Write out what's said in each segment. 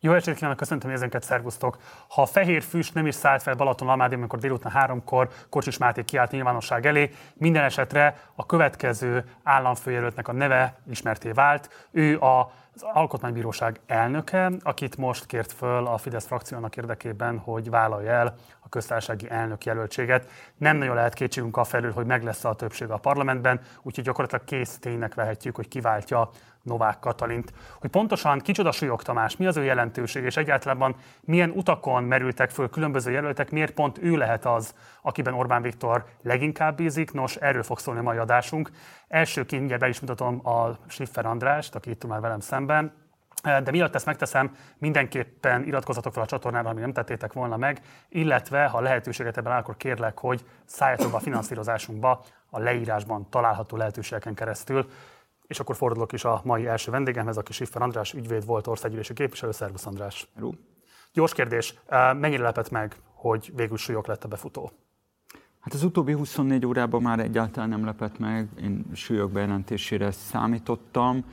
Jó estét kívánok, köszöntöm nézőnket, szervusztok! Ha a fehér füst nem is szállt fel Balaton Almádén, amikor délután háromkor Kocsis Máté kiállt nyilvánosság elé, minden esetre a következő államfőjelöltnek a neve ismerté vált. Ő a az Alkotmánybíróság elnöke, akit most kért föl a Fidesz frakciónak érdekében, hogy vállalja el a köztársasági elnök jelöltséget. Nem nagyon lehet kétségünk a felül, hogy meg lesz a többség a parlamentben, úgyhogy gyakorlatilag kész ténynek vehetjük, hogy kiváltja Novák Katalint. Hogy pontosan kicsoda Súlyog Tamás, mi az ő jelentőség, és egyáltalán milyen utakon merültek föl különböző jelöltek, miért pont ő lehet az, akiben Orbán Viktor leginkább bízik. Nos, erről fog szólni a mai adásunk. Elsőként mindjárt be is mutatom a Schiffer Andrást, aki itt már velem szemben. De miatt ezt megteszem, mindenképpen iratkozzatok fel a csatornára, ami nem tettétek volna meg, illetve ha lehetőséget ebben akkor kérlek, hogy szálljatok be a finanszírozásunkba a leírásban található lehetőségeken keresztül. És akkor fordulok is a mai első vendégemhez, aki Siffer András, ügyvéd volt országgyűlési képviselő. Szervusz András! Hello. Gyors kérdés, mennyire lepett meg, hogy végül súlyok lett a befutó? Hát az utóbbi 24 órában már egyáltalán nem lepett meg, én súlyok bejelentésére számítottam.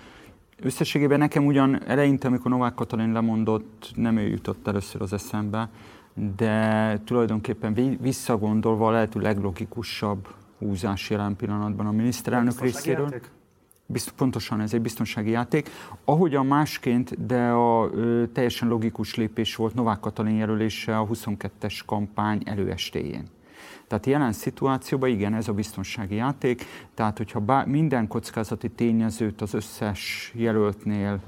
Összességében nekem ugyan eleinte, amikor Novák Katalin lemondott, nem ő jutott először az eszembe, de tulajdonképpen visszagondolva a lehető leglogikusabb húzás jelen pillanatban a miniszterelnök részéről. Játék? Bizt, pontosan ez egy biztonsági játék. Ahogyan másként, de a ö, teljesen logikus lépés volt Novák Katalin jelölése a 22-es kampány előestéjén. Tehát jelen szituációban igen, ez a biztonsági játék, tehát hogyha bár, minden kockázati tényezőt az összes jelöltnél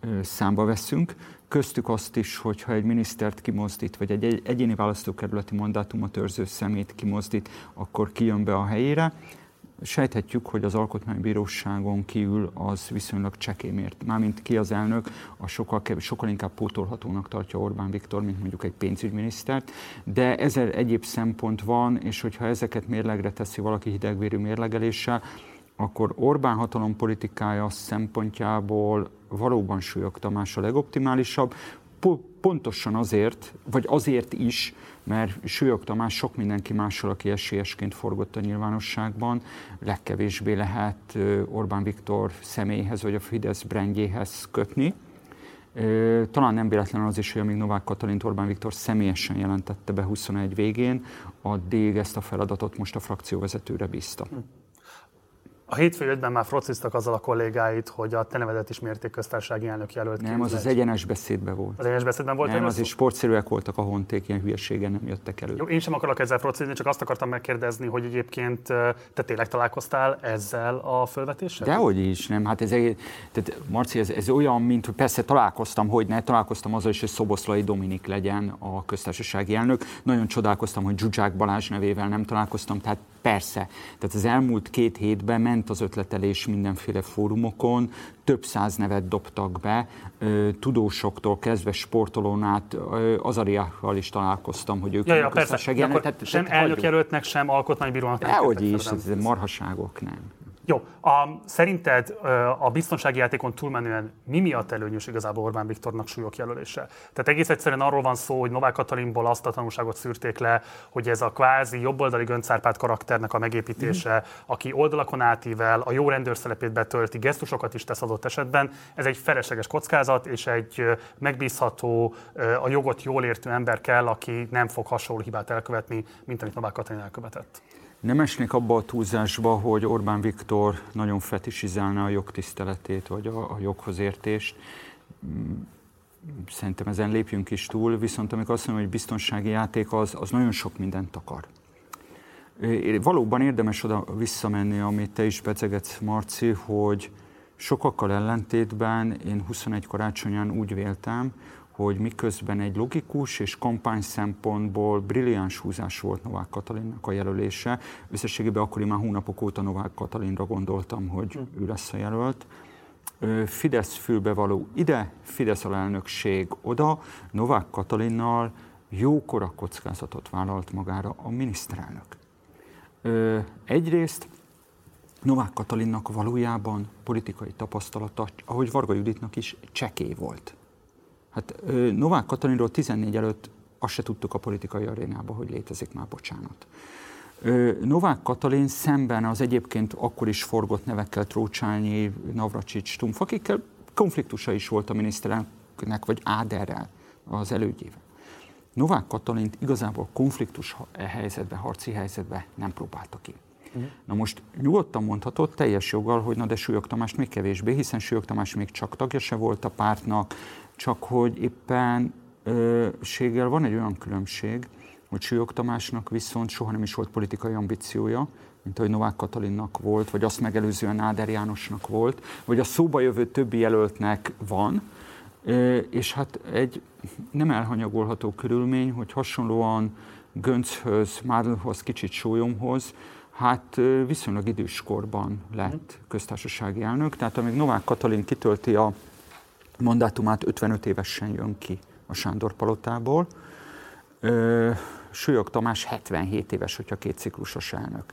ö, számba veszünk, köztük azt is, hogyha egy minisztert kimozdít, vagy egy egyéni választókerületi mandátumot őrző szemét kimozdít, akkor kijön be a helyére sejthetjük, hogy az alkotmánybíróságon kívül az viszonylag csekémért. Mármint ki az elnök, a sokkal, sokkal inkább pótolhatónak tartja Orbán Viktor, mint mondjuk egy pénzügyminisztert, de ezer egyéb szempont van, és hogyha ezeket mérlegre teszi valaki hidegvérű mérlegeléssel, akkor Orbán hatalom politikája szempontjából valóban Súlyog Tamás a legoptimálisabb, pontosan azért, vagy azért is, mert Súlyog Tamás sok mindenki mással, aki esélyesként forgott a nyilvánosságban, legkevésbé lehet Orbán Viktor személyhez vagy a Fidesz brendjéhez kötni. Talán nem véletlen az is, hogy amíg Novák Katalint Orbán Viktor személyesen jelentette be 21 végén, addig ezt a feladatot most a frakcióvezetőre bízta. Hm. A hétfő ötben már frociztak azzal a kollégáit, hogy a te nevedet is mérték köztársasági elnök jelölt. Nem, az az egyenes beszédben volt. Az egyenes beszédben volt? Nem, az is sportszerűek voltak a honték, ilyen hülyeségen nem jöttek elő. Jó, én sem akarok ezzel frocizni, csak azt akartam megkérdezni, hogy egyébként te tényleg találkoztál ezzel a fölvetéssel? Dehogy is, nem. Hát ez, egy, tehát Marci, ez, ez olyan, mint hogy persze találkoztam, hogy ne, találkoztam azzal is, hogy Szoboszlai Dominik legyen a köztársasági elnök. Nagyon csodálkoztam, hogy Zsuzsák Balázs nevével nem találkoztam, tehát Persze. Tehát az elmúlt két hétben ment az ötletelés mindenféle fórumokon, több száz nevet dobtak be, tudósoktól kezdve sportolón át, Azariákkal is találkoztam, hogy ők ja, ja, persze. Tehát, sem elnökjelöltnek, sem alkotmánybírónak Dehogy is, ez marhaságok nem. Jó, a, szerinted a biztonsági játékon túlmenően mi miatt előnyös igazából Orbán Viktornak súlyok jelölése? Tehát egész egyszerűen arról van szó, hogy Novák Katalinból azt a tanulságot szűrték le, hogy ez a kvázi jobboldali Göncárpát karakternek a megépítése, mm. aki oldalakon átível, a jó rendőr szerepét betölti, gesztusokat is tesz adott esetben, ez egy felesleges kockázat, és egy megbízható, a jogot jól értő ember kell, aki nem fog hasonló hibát elkövetni, mint amit Novák Katalin elkövetett. Nem esnék abba a túlzásba, hogy Orbán Viktor nagyon fetisizálna a jogtiszteletét, vagy a, a joghoz értést. Szerintem ezen lépjünk is túl, viszont amikor azt mondom, hogy biztonsági játék, az, az nagyon sok mindent akar. Valóban érdemes oda visszamenni, amit te is becsegetsz, Marci, hogy sokakkal ellentétben én 21 karácsonyán úgy véltem, hogy miközben egy logikus és kampány szempontból brilliáns húzás volt Novák Katalinnak a jelölése, összességében akkor már hónapok óta Novák Katalinra gondoltam, hogy hm. ő lesz a jelölt. Fidesz fülbevaló ide, Fidesz alelnökség oda, Novák Katalinnal jókora kockázatot vállalt magára a miniszterelnök. Egyrészt Novák Katalinnak valójában politikai tapasztalata, ahogy Varga Juditnak is, csekély volt. Hát Novák Katalinról 14 előtt azt se tudtuk a politikai arénába, hogy létezik már, bocsánat. Novák Katalin szemben az egyébként akkor is forgott nevekkel Trócsányi, Navracsics, Tumf, akikkel konfliktusa is volt a miniszterelnök elnöknek, vagy Áderrel az elődjével. Novák Katalint igazából konfliktus helyzetbe, harci helyzetbe nem próbálta ki. Na most nyugodtan mondhatod teljes joggal, hogy na de Súlyog Tamás még kevésbé, hiszen Súlyog Tamás még csak tagja se volt a pártnak, csak hogy éppen séggel van egy olyan különbség, hogy Súlyog Tamásnak viszont soha nem is volt politikai ambíciója, mint ahogy Novák Katalinnak volt, vagy azt megelőzően Áder Jánosnak volt, vagy a szóba jövő többi jelöltnek van, és hát egy nem elhanyagolható körülmény, hogy hasonlóan Gönchöz, Mádlhoz, kicsit Sólyomhoz, hát viszonylag időskorban lett köztársasági elnök, tehát amíg Novák Katalin kitölti a mandátumát, 55 évesen jön ki a Sándor palotából, Súlyog Tamás 77 éves, hogyha két ciklusos elnök.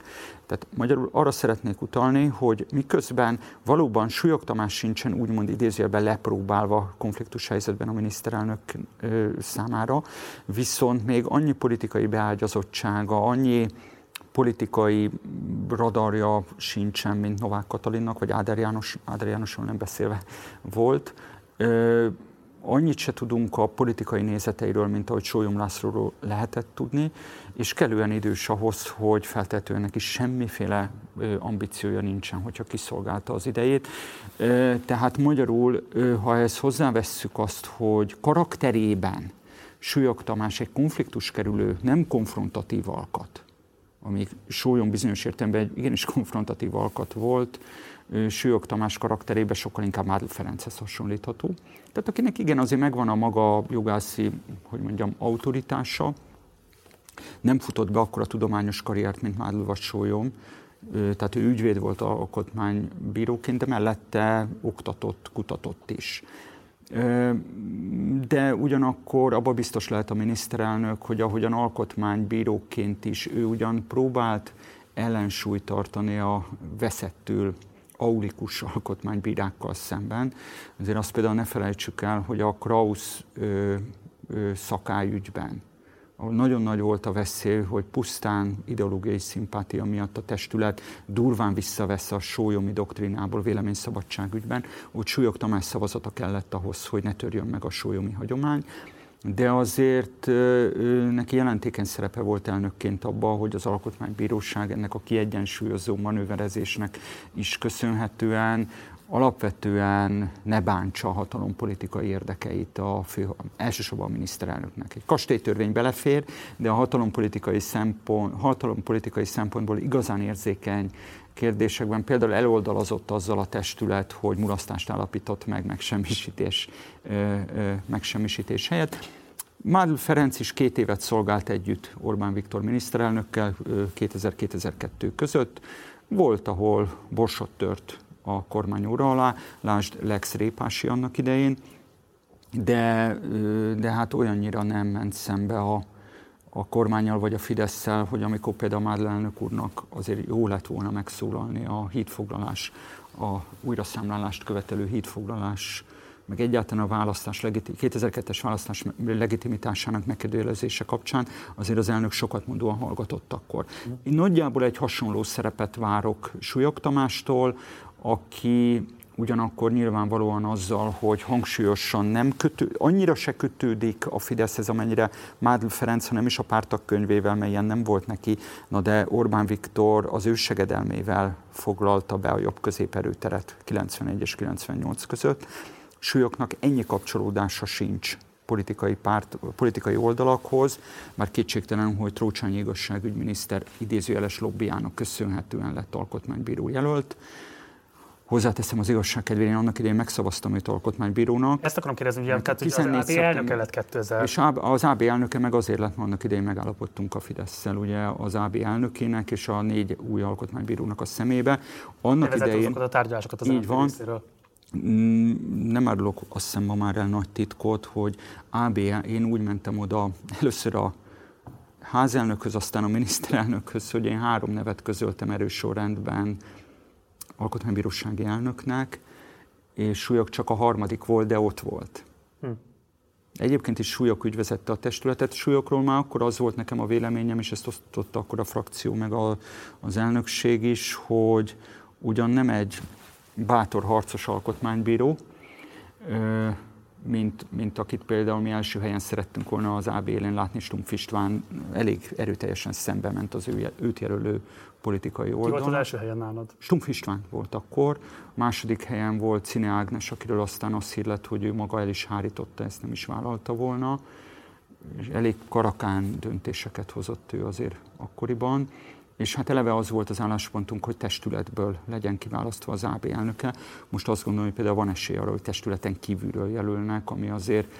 Tehát magyarul arra szeretnék utalni, hogy miközben valóban Súlyog Tamás sincsen úgymond idézőjelben lepróbálva konfliktus helyzetben a miniszterelnök ö, számára, viszont még annyi politikai beágyazottsága, annyi politikai radarja sincsen, mint Novák Katalinnak, vagy Áder, János, Áder Jánosról nem beszélve volt. Ö, annyit se tudunk a politikai nézeteiről, mint ahogy Sólyom Lászlóról lehetett tudni, és kellően idős ahhoz, hogy feltetően neki semmiféle ambíciója nincsen, hogyha kiszolgálta az idejét. Tehát magyarul, ha ezt hozzávesszük azt, hogy karakterében Súlyog Tamás egy konfliktus kerülő, nem konfrontatív alkat, ami Sólyom bizonyos értelemben egy igenis konfrontatív alkat volt, Sőjog Tamás karakterében sokkal inkább Mádl Ferenchez hasonlítható. Tehát akinek igen, azért megvan a maga jogászi, hogy mondjam, autoritása, nem futott be akkor a tudományos karriert, mint Mádl vagy Sólyom, tehát ő ügyvéd volt alkotmánybíróként, de mellette oktatott, kutatott is. De ugyanakkor abba biztos lehet a miniszterelnök, hogy ahogyan alkotmánybíróként is ő ugyan próbált ellensúlyt tartani a veszettül aulikus alkotmánybírákkal szemben. Azért azt például ne felejtsük el, hogy a Krausz ö, szakályügyben, nagyon nagy volt a veszély, hogy pusztán ideológiai szimpátia miatt a testület durván visszavesz a sólyomi doktrinából véleményszabadságügyben, úgy Súlyog Tamás szavazata kellett ahhoz, hogy ne törjön meg a sólyomi hagyomány. De azért neki jelentékeny szerepe volt elnökként abban, hogy az Alkotmánybíróság ennek a kiegyensúlyozó manőverezésnek is köszönhetően alapvetően ne bántsa a hatalom politikai érdekeit a fő, elsősorban a miniszterelnöknek. Egy kastélytörvény belefér, de a hatalompolitikai, szempont, hatalompolitikai szempontból igazán érzékeny kérdésekben például eloldalazott azzal a testület, hogy mulasztást állapított meg megsemmisítés, megsemmisítés helyett. Mádl Ferenc is két évet szolgált együtt Orbán Viktor miniszterelnökkel 2000-2002 között. Volt, ahol borsot tört a kormány óra alá, lásd Lex Répási annak idején, de, de hát olyannyira nem ment szembe a, a kormányjal vagy a Fidesz-szel, hogy amikor például Mádl elnök úrnak azért jó lett volna megszólalni a hídfoglalás, a újraszámlálást követelő hídfoglalás, meg egyáltalán a választás, 2002-es választás legitimitásának megkérdőjelezése kapcsán azért az elnök sokat mondóan hallgatott akkor. Én nagyjából egy hasonló szerepet várok Súlyog Tamástól, aki ugyanakkor nyilvánvalóan azzal, hogy hangsúlyosan nem kötő, annyira se kötődik a Fideszhez, amennyire Mádl Ferenc, nem is a pártak könyvével, melyen nem volt neki, na de Orbán Viktor az ő segedelmével foglalta be a jobb középerőteret 91 és 98 között. Súlyoknak ennyi kapcsolódása sincs politikai, párt, politikai oldalakhoz, már kétségtelen, hogy Trócsányi igazságügyminiszter idézőjeles lobbyának köszönhetően lett alkotmánybíró jelölt. Hozzáteszem az igazság kedvére, én annak idején megszavaztam őt alkotmánybírónak. Ezt akarom kérdezni, ugye, tehát, hogy az AB elnöke lett 2000. És az AB elnöke meg azért lett, mert annak idején megállapodtunk a fidesz ugye az AB elnökének és a négy új alkotmánybírónak a szemébe. Annak idején... a tárgyalásokat az így van, részéről. Mm, nem árulok azt hiszem ma már el nagy titkot, hogy AB, én úgy mentem oda először a házelnökhöz, aztán a miniszterelnökhöz, hogy én három nevet közöltem erős sorrendben alkotmánybírósági elnöknek, és Súlyog csak a harmadik volt, de ott volt. Hm. Egyébként is Súlyog ügy vezette a testületet. Súlyogról már akkor az volt nekem a véleményem, és ezt osztotta akkor a frakció, meg a, az elnökség is, hogy ugyan nem egy bátor harcos alkotmánybíró, mint, mint akit például mi első helyen szerettünk volna az AB élén látni, Stumpf István elég erőteljesen szembe ment az ő, őt jelölő politikai oldalon. Ki volt az első helyen nálad? Stumpf István volt akkor, a második helyen volt Cine Ágnes, akiről aztán azt hír lett, hogy ő maga el is hárította, ezt nem is vállalta volna. És elég karakán döntéseket hozott ő azért akkoriban. És hát eleve az volt az álláspontunk, hogy testületből legyen kiválasztva az AB elnöke. Most azt gondolom, hogy például van esély arra, hogy testületen kívülről jelölnek, ami azért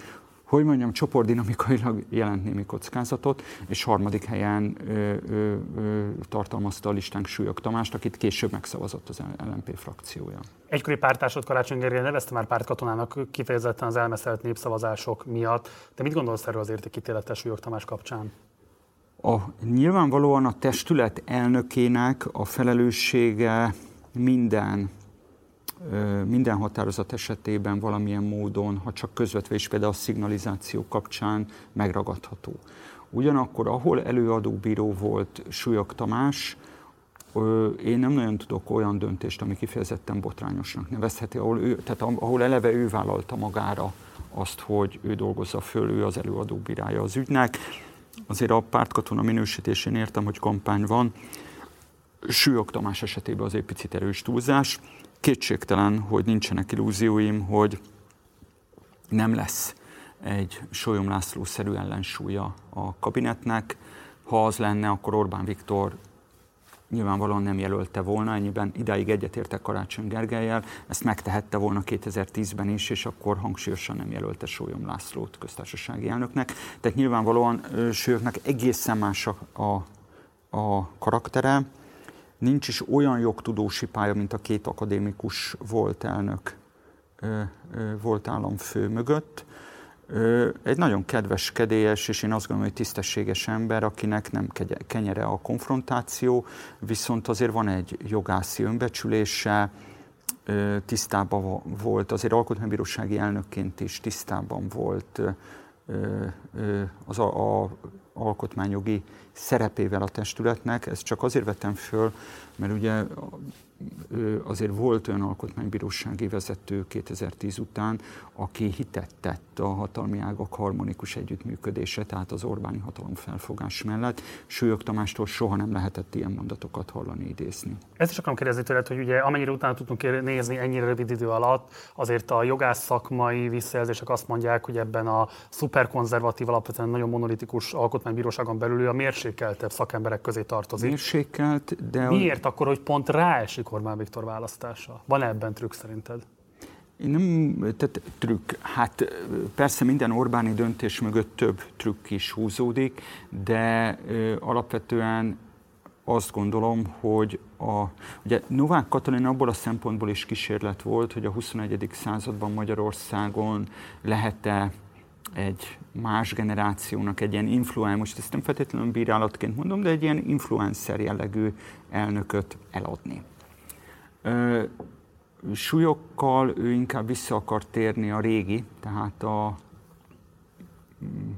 hogy mondjam, csoportdinamikailag jelent némi kockázatot, és harmadik helyen ö, ö, ö, tartalmazta a listánk Súlyog Tamást, akit később megszavazott az LNP frakciója. Egykori pártársad Karácsony Gergely nevezte már pártkatonának kifejezetten az elmeszelt népszavazások miatt. De mit gondolsz erről az értékítéletes Súlyog Tamás kapcsán? A, nyilvánvalóan a testület elnökének a felelőssége minden minden határozat esetében valamilyen módon, ha csak közvetve is például a szignalizáció kapcsán megragadható. Ugyanakkor, ahol előadóbíró volt Súlyog Tamás, én nem nagyon tudok olyan döntést, ami kifejezetten botrányosnak nevezheti, ahol, ő, tehát ahol eleve ő vállalta magára azt, hogy ő dolgozza föl, ő az előadóbírája az ügynek. Azért a pártkatona minősítésén értem, hogy kampány van. Súlyog Tamás esetében az egy picit erős túlzás. Kétségtelen, hogy nincsenek illúzióim, hogy nem lesz egy Sólyom László-szerű ellensúlya a kabinetnek. Ha az lenne, akkor Orbán Viktor nyilvánvalóan nem jelölte volna, ennyiben idáig egyetértek Karácsony Gergelyel, ezt megtehette volna 2010-ben is, és akkor hangsúlyosan nem jelölte Sólyom Lászlót köztársasági elnöknek. Tehát nyilvánvalóan Sőknek egészen más a, a, a karaktere, nincs is olyan jogtudósi pálya, mint a két akadémikus volt elnök, volt államfő mögött. Egy nagyon kedves, kedélyes, és én azt gondolom, hogy tisztességes ember, akinek nem kenyere a konfrontáció, viszont azért van egy jogászi önbecsülése, tisztában volt, azért alkotmánybírósági elnökként is tisztában volt az a, a alkotmányjogi szerepével a testületnek. Ezt csak azért vettem föl, mert ugye azért volt olyan alkotmánybírósági vezető 2010 után, aki hitet tett a hatalmi ágak harmonikus együttműködése, tehát az Orbáni hatalom felfogás mellett. Súlyog Tamástól soha nem lehetett ilyen mondatokat hallani, idézni. Ezt is akarom kérdezni tőled, hogy ugye amennyire utána tudtunk nézni ennyire rövid idő alatt, azért a jogász szakmai visszajelzések azt mondják, hogy ebben a szuperkonzervatív, alapvetően nagyon monolitikus alkotmánybíróságon belül a mérsékeltebb szakemberek közé tartozik. Mérsékelt, de... Miért akkor, hogy pont ráesik Orbán Viktor választása? Van ebben trükk szerinted? Én nem, tehát trükk, hát persze minden Orbáni döntés mögött több trükk is húzódik, de ö, alapvetően azt gondolom, hogy a, ugye Novák Katalin abból a szempontból is kísérlet volt, hogy a 21. században Magyarországon lehet-e egy más generációnak egy ilyen influencer, most ezt nem feltétlenül bírálatként mondom, de egy ilyen influencer jellegű elnököt eladni. Ö, súlyokkal ő inkább vissza akar térni a régi, tehát a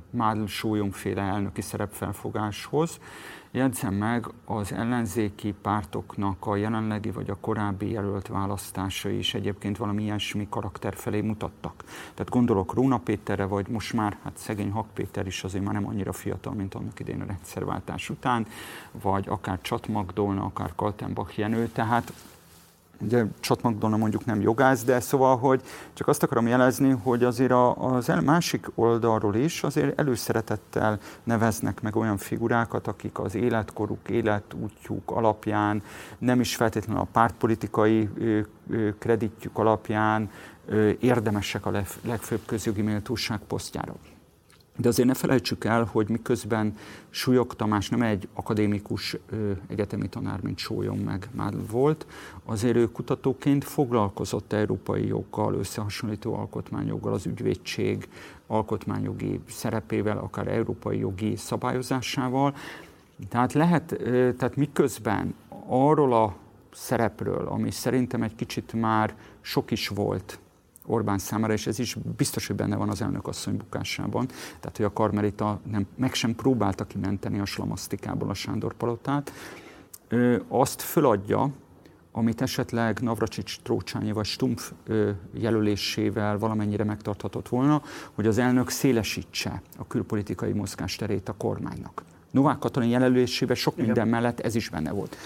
Mádl súlyomféle elnöki szerepfelfogáshoz. Jegyzem meg, az ellenzéki pártoknak a jelenlegi vagy a korábbi jelölt választásai is egyébként valami ilyesmi karakter felé mutattak. Tehát gondolok Róna Péterre, vagy most már hát szegény Hak Péter is azért már nem annyira fiatal, mint annak idén a rendszerváltás után, vagy akár Csat Magdolna, akár Kaltenbach Jenő, tehát ugye Csatmagdolna mondjuk nem jogász, de szóval, hogy csak azt akarom jelezni, hogy azért a, az el, másik oldalról is azért előszeretettel neveznek meg olyan figurákat, akik az életkoruk, életútjuk alapján, nem is feltétlenül a pártpolitikai ö, kreditjük alapján érdemesek a legfőbb közjogi méltóság posztjára. De azért ne felejtsük el, hogy miközben Súlyog Tamás nem egy akadémikus egyetemi tanár, mint Sólyom meg már volt, azért ő kutatóként foglalkozott európai joggal, összehasonlító alkotmányjoggal, az ügyvédség alkotmányjogi szerepével, akár európai jogi szabályozásával. Tehát lehet, tehát miközben arról a szerepről, ami szerintem egy kicsit már sok is volt Orbán számára, és ez is biztos, hogy benne van az elnök asszony bukásában. Tehát, hogy a Karmelita nem, meg sem próbálta kimenteni a slamasztikából a Sándor palotát. Ö, azt föladja, amit esetleg Navracsics Trócsányi vagy Stumpf jelölésével valamennyire megtarthatott volna, hogy az elnök szélesítse a külpolitikai mozgásterét a kormánynak. Novák Katalin jelölésével sok Igen. minden mellett ez is benne volt.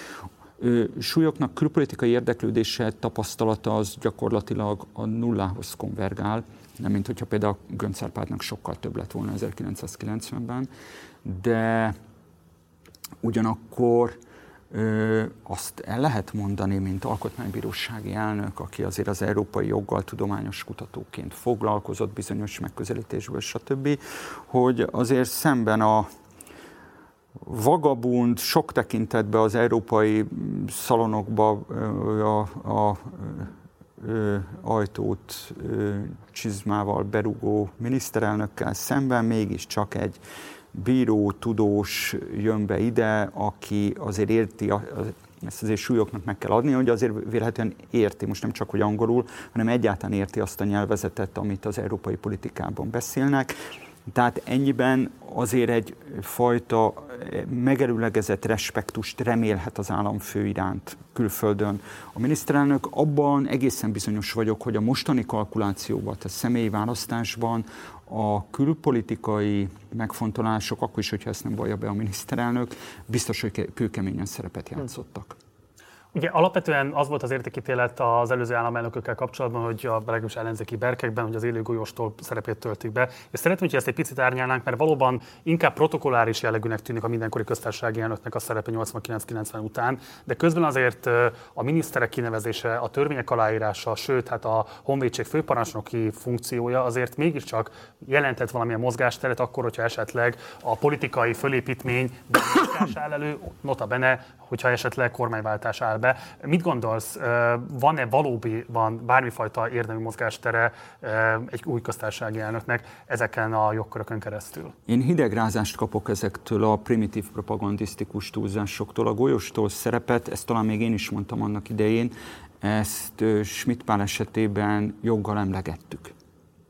Súlyoknak külpolitikai érdeklődése, tapasztalata az gyakorlatilag a nullához konvergál, nem mint hogyha például Göncárpádnak sokkal több lett volna 1990-ben, de ugyanakkor Ö, azt el lehet mondani, mint alkotmánybírósági elnök, aki azért az európai joggal tudományos kutatóként foglalkozott bizonyos megközelítésből, stb., hogy azért szemben a vagabund sok tekintetben az európai szalonokba a, a, a ajtót csizmával berugó miniszterelnökkel szemben mégiscsak egy bíró, tudós jön be ide, aki azért érti, ezt azért súlyoknak meg kell adni, hogy azért vélhetően érti, most nem csak, hogy angolul, hanem egyáltalán érti azt a nyelvezetet, amit az európai politikában beszélnek. Tehát ennyiben azért egy fajta megerőlegezett respektust remélhet az államfő iránt külföldön. A miniszterelnök abban egészen bizonyos vagyok, hogy a mostani kalkulációban, tehát személyi választásban a külpolitikai megfontolások, akkor is, hogyha ezt nem vallja be a miniszterelnök, biztos, hogy kőkeményen szerepet játszottak. Ugye alapvetően az volt az értékítélet az előző államelnökökkel kapcsolatban, hogy a legalábbis ellenzéki berkekben, hogy az élő golyóstól szerepét töltik be. És szeretném, hogy ezt egy picit árnyálnánk, mert valóban inkább protokolláris jellegűnek tűnik a mindenkori köztársasági elnöknek a szerepe 89-90 után, de közben azért a miniszterek kinevezése, a törvények aláírása, sőt, hát a honvédség főparancsnoki funkciója azért mégiscsak jelentett valamilyen mozgásteret akkor, hogyha esetleg a politikai fölépítmény elő, nota bene, hogyha esetleg kormányváltás áll be. Mit gondolsz, van-e valóban bármifajta érdemi mozgástere egy új köztársasági elnöknek ezeken a jogkörökön keresztül? Én hidegrázást kapok ezektől a primitív propagandisztikus túlzásoktól, a golyostól szerepet, ezt talán még én is mondtam annak idején, ezt Schmidt Pál esetében joggal emlegettük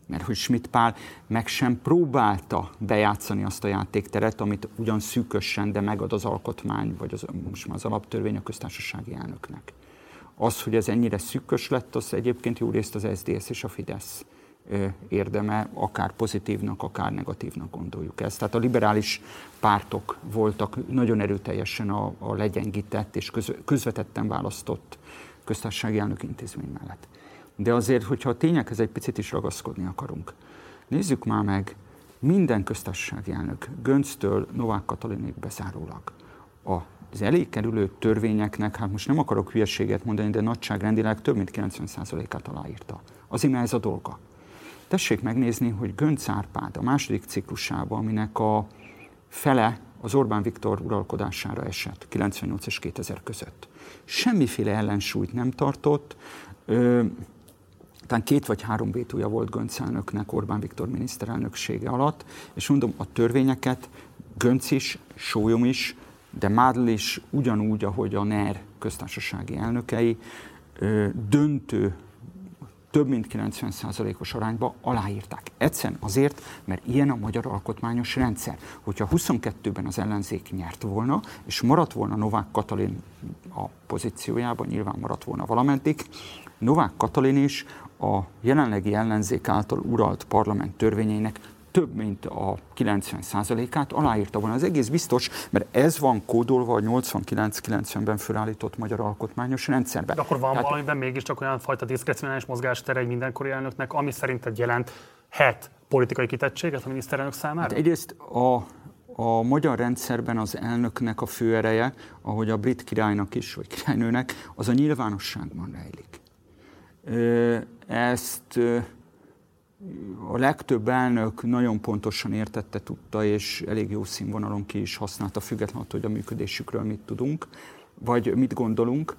mert hogy Schmidt Pál meg sem próbálta bejátszani azt a játékteret, amit ugyan szűkösen, de megad az alkotmány, vagy az, most már az alaptörvény a köztársasági elnöknek. Az, hogy ez ennyire szűkös lett, az egyébként jó részt az SDS és a Fidesz érdeme, akár pozitívnak, akár negatívnak gondoljuk ezt. Tehát a liberális pártok voltak nagyon erőteljesen a, a legyengített és köz, közvetetten választott köztársasági elnök intézmény mellett. De azért, hogyha a tényekhez egy picit is ragaszkodni akarunk, nézzük már meg minden köztársasági elnök, Gönctől Novák Katalinig bezárólag az elég kerülő törvényeknek, hát most nem akarok hülyeséget mondani, de nagyságrendileg több mint 90%-át aláírta. Azért, mert ez a dolga. Tessék megnézni, hogy Gönc Árpád a második ciklusában, aminek a fele az Orbán Viktor uralkodására esett 98 és 2000 között. Semmiféle ellensúlyt nem tartott, talán két vagy három vétója volt Gönc elnöknek Orbán Viktor miniszterelnöksége alatt, és mondom, a törvényeket Gönc is, Sólyom is, de Mádl is ugyanúgy, ahogy a NER köztársasági elnökei döntő több mint 90%-os arányba aláírták. Egyszerűen azért, mert ilyen a magyar alkotmányos rendszer. Hogyha 22-ben az ellenzék nyert volna, és maradt volna Novák Katalin a pozíciójában, nyilván maradt volna valameddig, Novák Katalin is a jelenlegi ellenzék által uralt parlament törvényeinek több mint a 90%-át aláírta volna. Az egész biztos, mert ez van kódolva a 89-90-ben felállított magyar alkotmányos rendszerben. De akkor van Tehát... valamiben mégiscsak olyan fajta diszkrecionális mozgástere egy mindenkori elnöknek, ami szerinted jelent het politikai kitettséget a miniszterelnök számára? Hát egyrészt a, a magyar rendszerben az elnöknek a főereje, ahogy a brit királynak is, vagy királynőnek, az a nyilvánosságban rejlik. Ezt a legtöbb elnök nagyon pontosan értette, tudta, és elég jó színvonalon ki is használta, függetlenül hogy a működésükről mit tudunk, vagy mit gondolunk.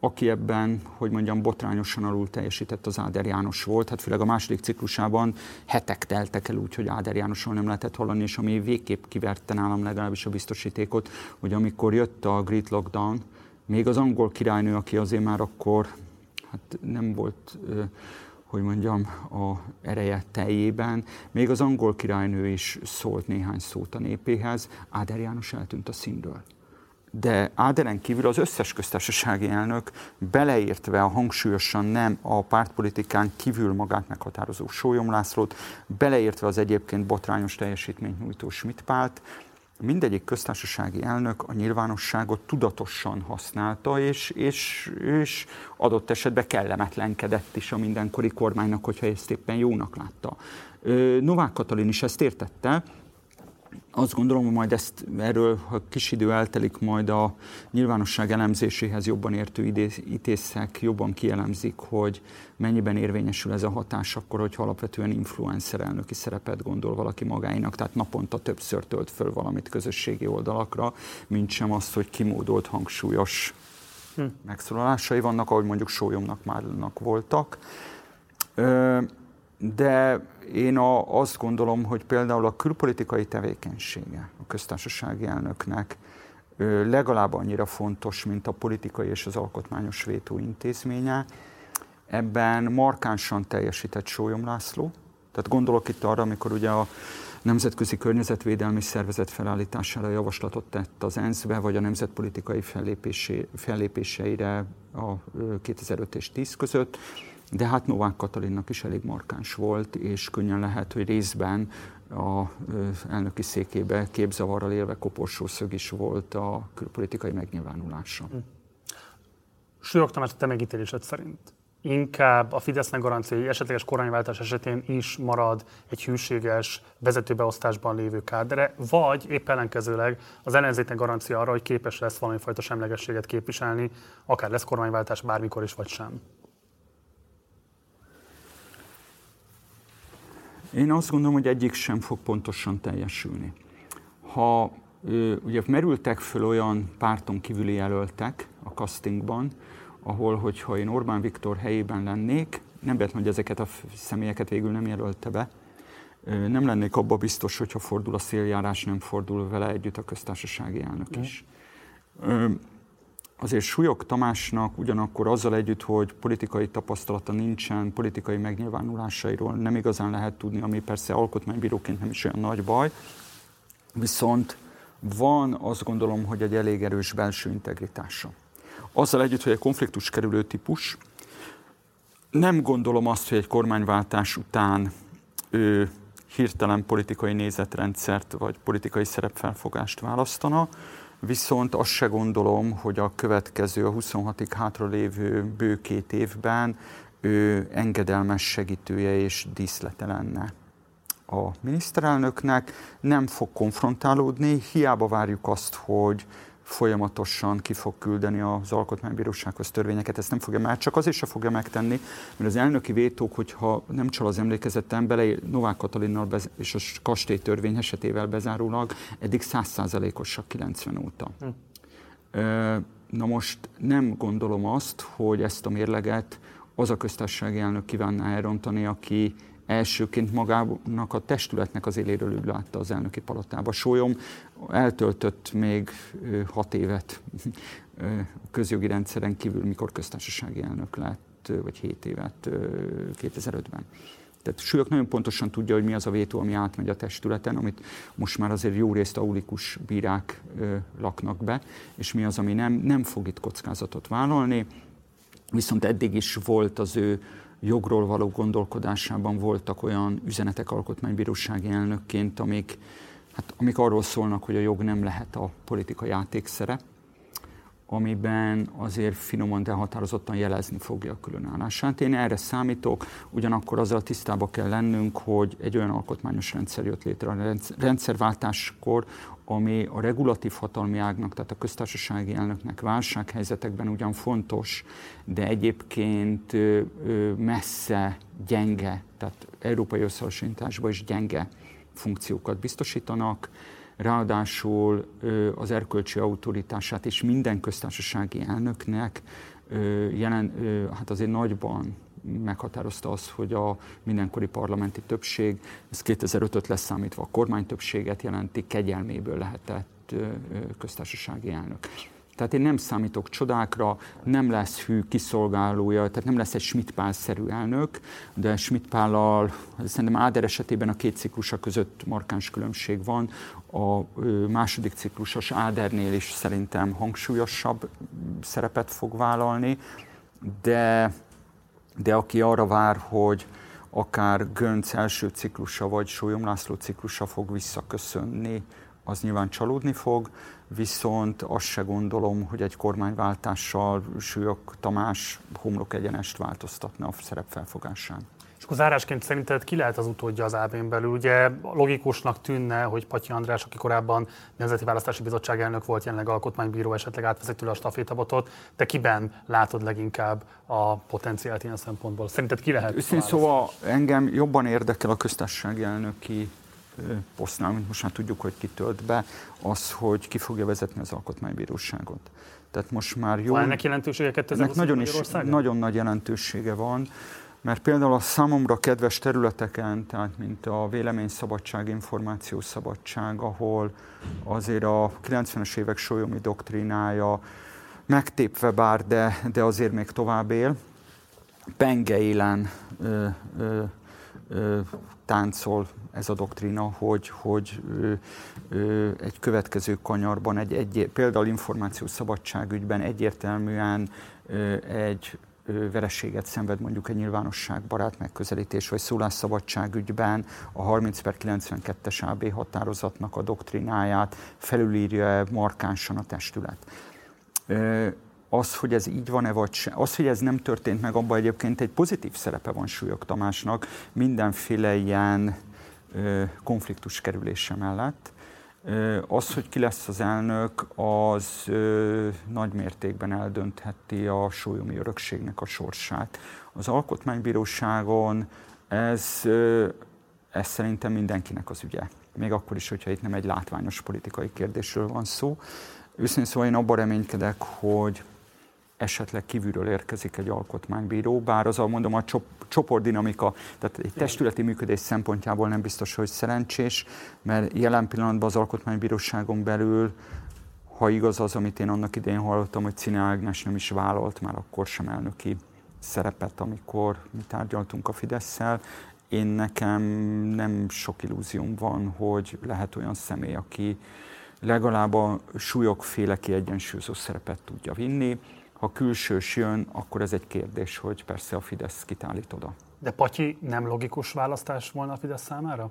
Aki ebben, hogy mondjam, botrányosan alul teljesített, az Áder János volt. Hát főleg a második ciklusában hetek teltek el úgy, hogy Áder Jánosról nem lehetett hallani, és ami végképp kiverte nálam legalábbis a biztosítékot, hogy amikor jött a Great Lockdown, még az angol királynő, aki azért már akkor hát nem volt, hogy mondjam, a ereje teljében. Még az angol királynő is szólt néhány szót a népéhez, Áder János eltűnt a színről. de Áderen kívül az összes köztársasági elnök, beleértve a hangsúlyosan nem a pártpolitikán kívül magát meghatározó Sólyom Lászlót, beleértve az egyébként botrányos teljesítményt nyújtó Schmidt Pált, mindegyik köztársasági elnök a nyilvánosságot tudatosan használta, és, és, és adott esetben kellemetlenkedett is a mindenkori kormánynak, hogyha ezt éppen jónak látta. Novák Katalin is ezt értette, azt gondolom, hogy majd ezt erről, ha kis idő eltelik, majd a nyilvánosság elemzéséhez jobban értő ítészek jobban kielemzik, hogy mennyiben érvényesül ez a hatás, akkor, hogyha alapvetően influencer elnöki szerepet gondol valaki magáinak, tehát naponta többször tölt föl valamit közösségi oldalakra, mint sem azt, hogy kimódolt hangsúlyos hm. megszólalásai vannak, ahogy mondjuk Sólyomnak már voltak. De én a, azt gondolom, hogy például a külpolitikai tevékenysége a köztársasági elnöknek legalább annyira fontos, mint a politikai és az alkotmányos vétó intézménye. Ebben markánsan teljesített Sólyom László. Tehát gondolok itt arra, amikor ugye a Nemzetközi Környezetvédelmi Szervezet felállítására javaslatot tett az ENSZ-be, vagy a nemzetpolitikai fellépéseire a 2005 és 10 között, de hát Novák Katalinnak is elég markáns volt, és könnyen lehet, hogy részben a elnöki székébe képzavarral élve koporsószög is volt a külpolitikai megnyilvánulása. Hm. Súlyog Tamás, te megítélésed szerint inkább a Fidesznek garancia, hogy esetleges kormányváltás esetén is marad egy hűséges vezetőbeosztásban lévő kádere, vagy épp ellenkezőleg az ellenzéknek garancia arra, hogy képes lesz valamifajta semlegességet képviselni, akár lesz kormányváltás bármikor is, vagy sem. Én azt gondolom, hogy egyik sem fog pontosan teljesülni. Ha ugye merültek föl olyan párton kívüli jelöltek a castingban, ahol, hogyha én Orbán Viktor helyében lennék, nem véletlen, hogy ezeket a személyeket végül nem jelölte be, nem lennék abba biztos, hogyha fordul a széljárás, nem fordul vele együtt a köztársasági elnök is. Mm azért Súlyog Tamásnak ugyanakkor azzal együtt, hogy politikai tapasztalata nincsen, politikai megnyilvánulásairól nem igazán lehet tudni, ami persze alkotmánybíróként nem is olyan nagy baj, viszont van azt gondolom, hogy egy elég erős belső integritása. Azzal együtt, hogy egy konfliktus kerülő típus, nem gondolom azt, hogy egy kormányváltás után ő hirtelen politikai nézetrendszert vagy politikai szerepfelfogást választana, viszont azt se gondolom, hogy a következő, a 26-ig hátra lévő bő két évben ő engedelmes segítője és díszlete lenne a miniszterelnöknek, nem fog konfrontálódni, hiába várjuk azt, hogy folyamatosan ki fog küldeni az alkotmánybírósághoz törvényeket, ezt nem fogja már, csak azért se fogja megtenni, mert az elnöki vétók, hogyha nem csal az emlékezetem, bele Novák Katalinnal bez, és a kastély törvény esetével bezárólag, eddig százszázalékosak 90 óta. Hm. Na most nem gondolom azt, hogy ezt a mérleget az a köztársasági elnök kívánná elrontani, aki elsőként magának a testületnek az éléről ül látta az elnöki palotába. Sólyom eltöltött még hat évet közjogi rendszeren kívül, mikor köztársasági elnök lett, vagy hét évet 2005-ben. Tehát Súlyok nagyon pontosan tudja, hogy mi az a vétó, ami átmegy a testületen, amit most már azért jó részt aulikus bírák ö, laknak be, és mi az, ami nem, nem fog itt kockázatot vállalni. Viszont eddig is volt az ő jogról való gondolkodásában voltak olyan üzenetek alkotmánybírósági elnökként, amik, hát, amik arról szólnak, hogy a jog nem lehet a politika játékszere, amiben azért finoman, de határozottan jelezni fogja a különállását. Én erre számítok, ugyanakkor azzal tisztába kell lennünk, hogy egy olyan alkotmányos rendszer jött létre a rendszerváltáskor, ami a regulatív hatalmi ágnak, tehát a köztársasági elnöknek válsághelyzetekben ugyan fontos, de egyébként messze gyenge, tehát európai összehasonlításban is gyenge funkciókat biztosítanak, ráadásul az erkölcsi autoritását és minden köztársasági elnöknek jelen, hát azért nagyban meghatározta azt, hogy a mindenkori parlamenti többség, ez 2005-öt leszámítva a kormány többséget jelenti, kegyelméből lehetett köztársasági elnök. Tehát én nem számítok csodákra, nem lesz hű kiszolgálója, tehát nem lesz egy Schmidt-Pál-szerű elnök, de Schmidt-Pállal, szerintem Áder esetében a két ciklusa között markáns különbség van. A második ciklusos Ádernél is szerintem hangsúlyosabb szerepet fog vállalni, de, de aki arra vár, hogy akár Gönc első ciklusa vagy Sólyom László ciklusa fog visszaköszönni, az nyilván csalódni fog, viszont azt se gondolom, hogy egy kormányváltással Súlyok Tamás homlok egyenest változtatna a szerepfelfogásán. És akkor zárásként szerinted ki lehet az utódja az AB-n belül? Ugye logikusnak tűnne, hogy Patyi András, aki korábban Nemzeti Választási Bizottság elnök volt, jelenleg alkotmánybíró, esetleg átveszi tőle a stafétabotot. Te kiben látod leginkább a potenciált ilyen szempontból? Szerinted ki lehet? Őszintén szóval engem jobban érdekel a köztársasági elnöki posztnál, mint most már tudjuk, hogy ki tölt be, az, hogy ki fogja vezetni az alkotmánybíróságot. Tehát most már jó... Van ennek jelentősége 2020 ennek nagyon, is, nagyon nagy jelentősége van, mert például a számomra kedves területeken, tehát mint a véleményszabadság, információszabadság, ahol azért a 90-es évek solyomi doktrinája megtépve bár, de, de azért még tovább él, penge élen ö, ö, ö, táncol ez a doktrína, hogy, hogy ö, ö, egy következő kanyarban, egy, egy, például információs szabadságügyben egyértelműen ö, egy vereséget szenved mondjuk egy nyilvánosságbarát megközelítés, vagy szólásszabadságügyben a 30 per 92-es AB határozatnak a doktrináját felülírja markánsan a testület az, hogy ez így van-e vagy se, az, hogy ez nem történt meg, abban egyébként egy pozitív szerepe van Súlyog Tamásnak mindenféle ilyen konfliktus kerülése mellett. Az, hogy ki lesz az elnök, az nagy mértékben eldöntheti a súlyomi örökségnek a sorsát. Az alkotmánybíróságon ez, ö, ez szerintem mindenkinek az ügye. Még akkor is, hogyha itt nem egy látványos politikai kérdésről van szó. Őszintén szóval én abban reménykedek, hogy esetleg kívülről érkezik egy alkotmánybíró, bár az a mondom a csoportdinamika, tehát egy testületi működés szempontjából nem biztos, hogy szerencsés, mert jelen pillanatban az alkotmánybíróságon belül, ha igaz az, amit én annak idején hallottam, hogy Cine Ágnes nem is vállalt már akkor sem elnöki szerepet, amikor mi tárgyaltunk a fidesz Én nekem nem sok illúzióm van, hogy lehet olyan személy, aki legalább a súlyokféle kiegyensúlyozó szerepet tudja vinni. Ha külsős jön, akkor ez egy kérdés, hogy persze a Fidesz kitállít oda. De Patyi nem logikus választás volna a Fidesz számára?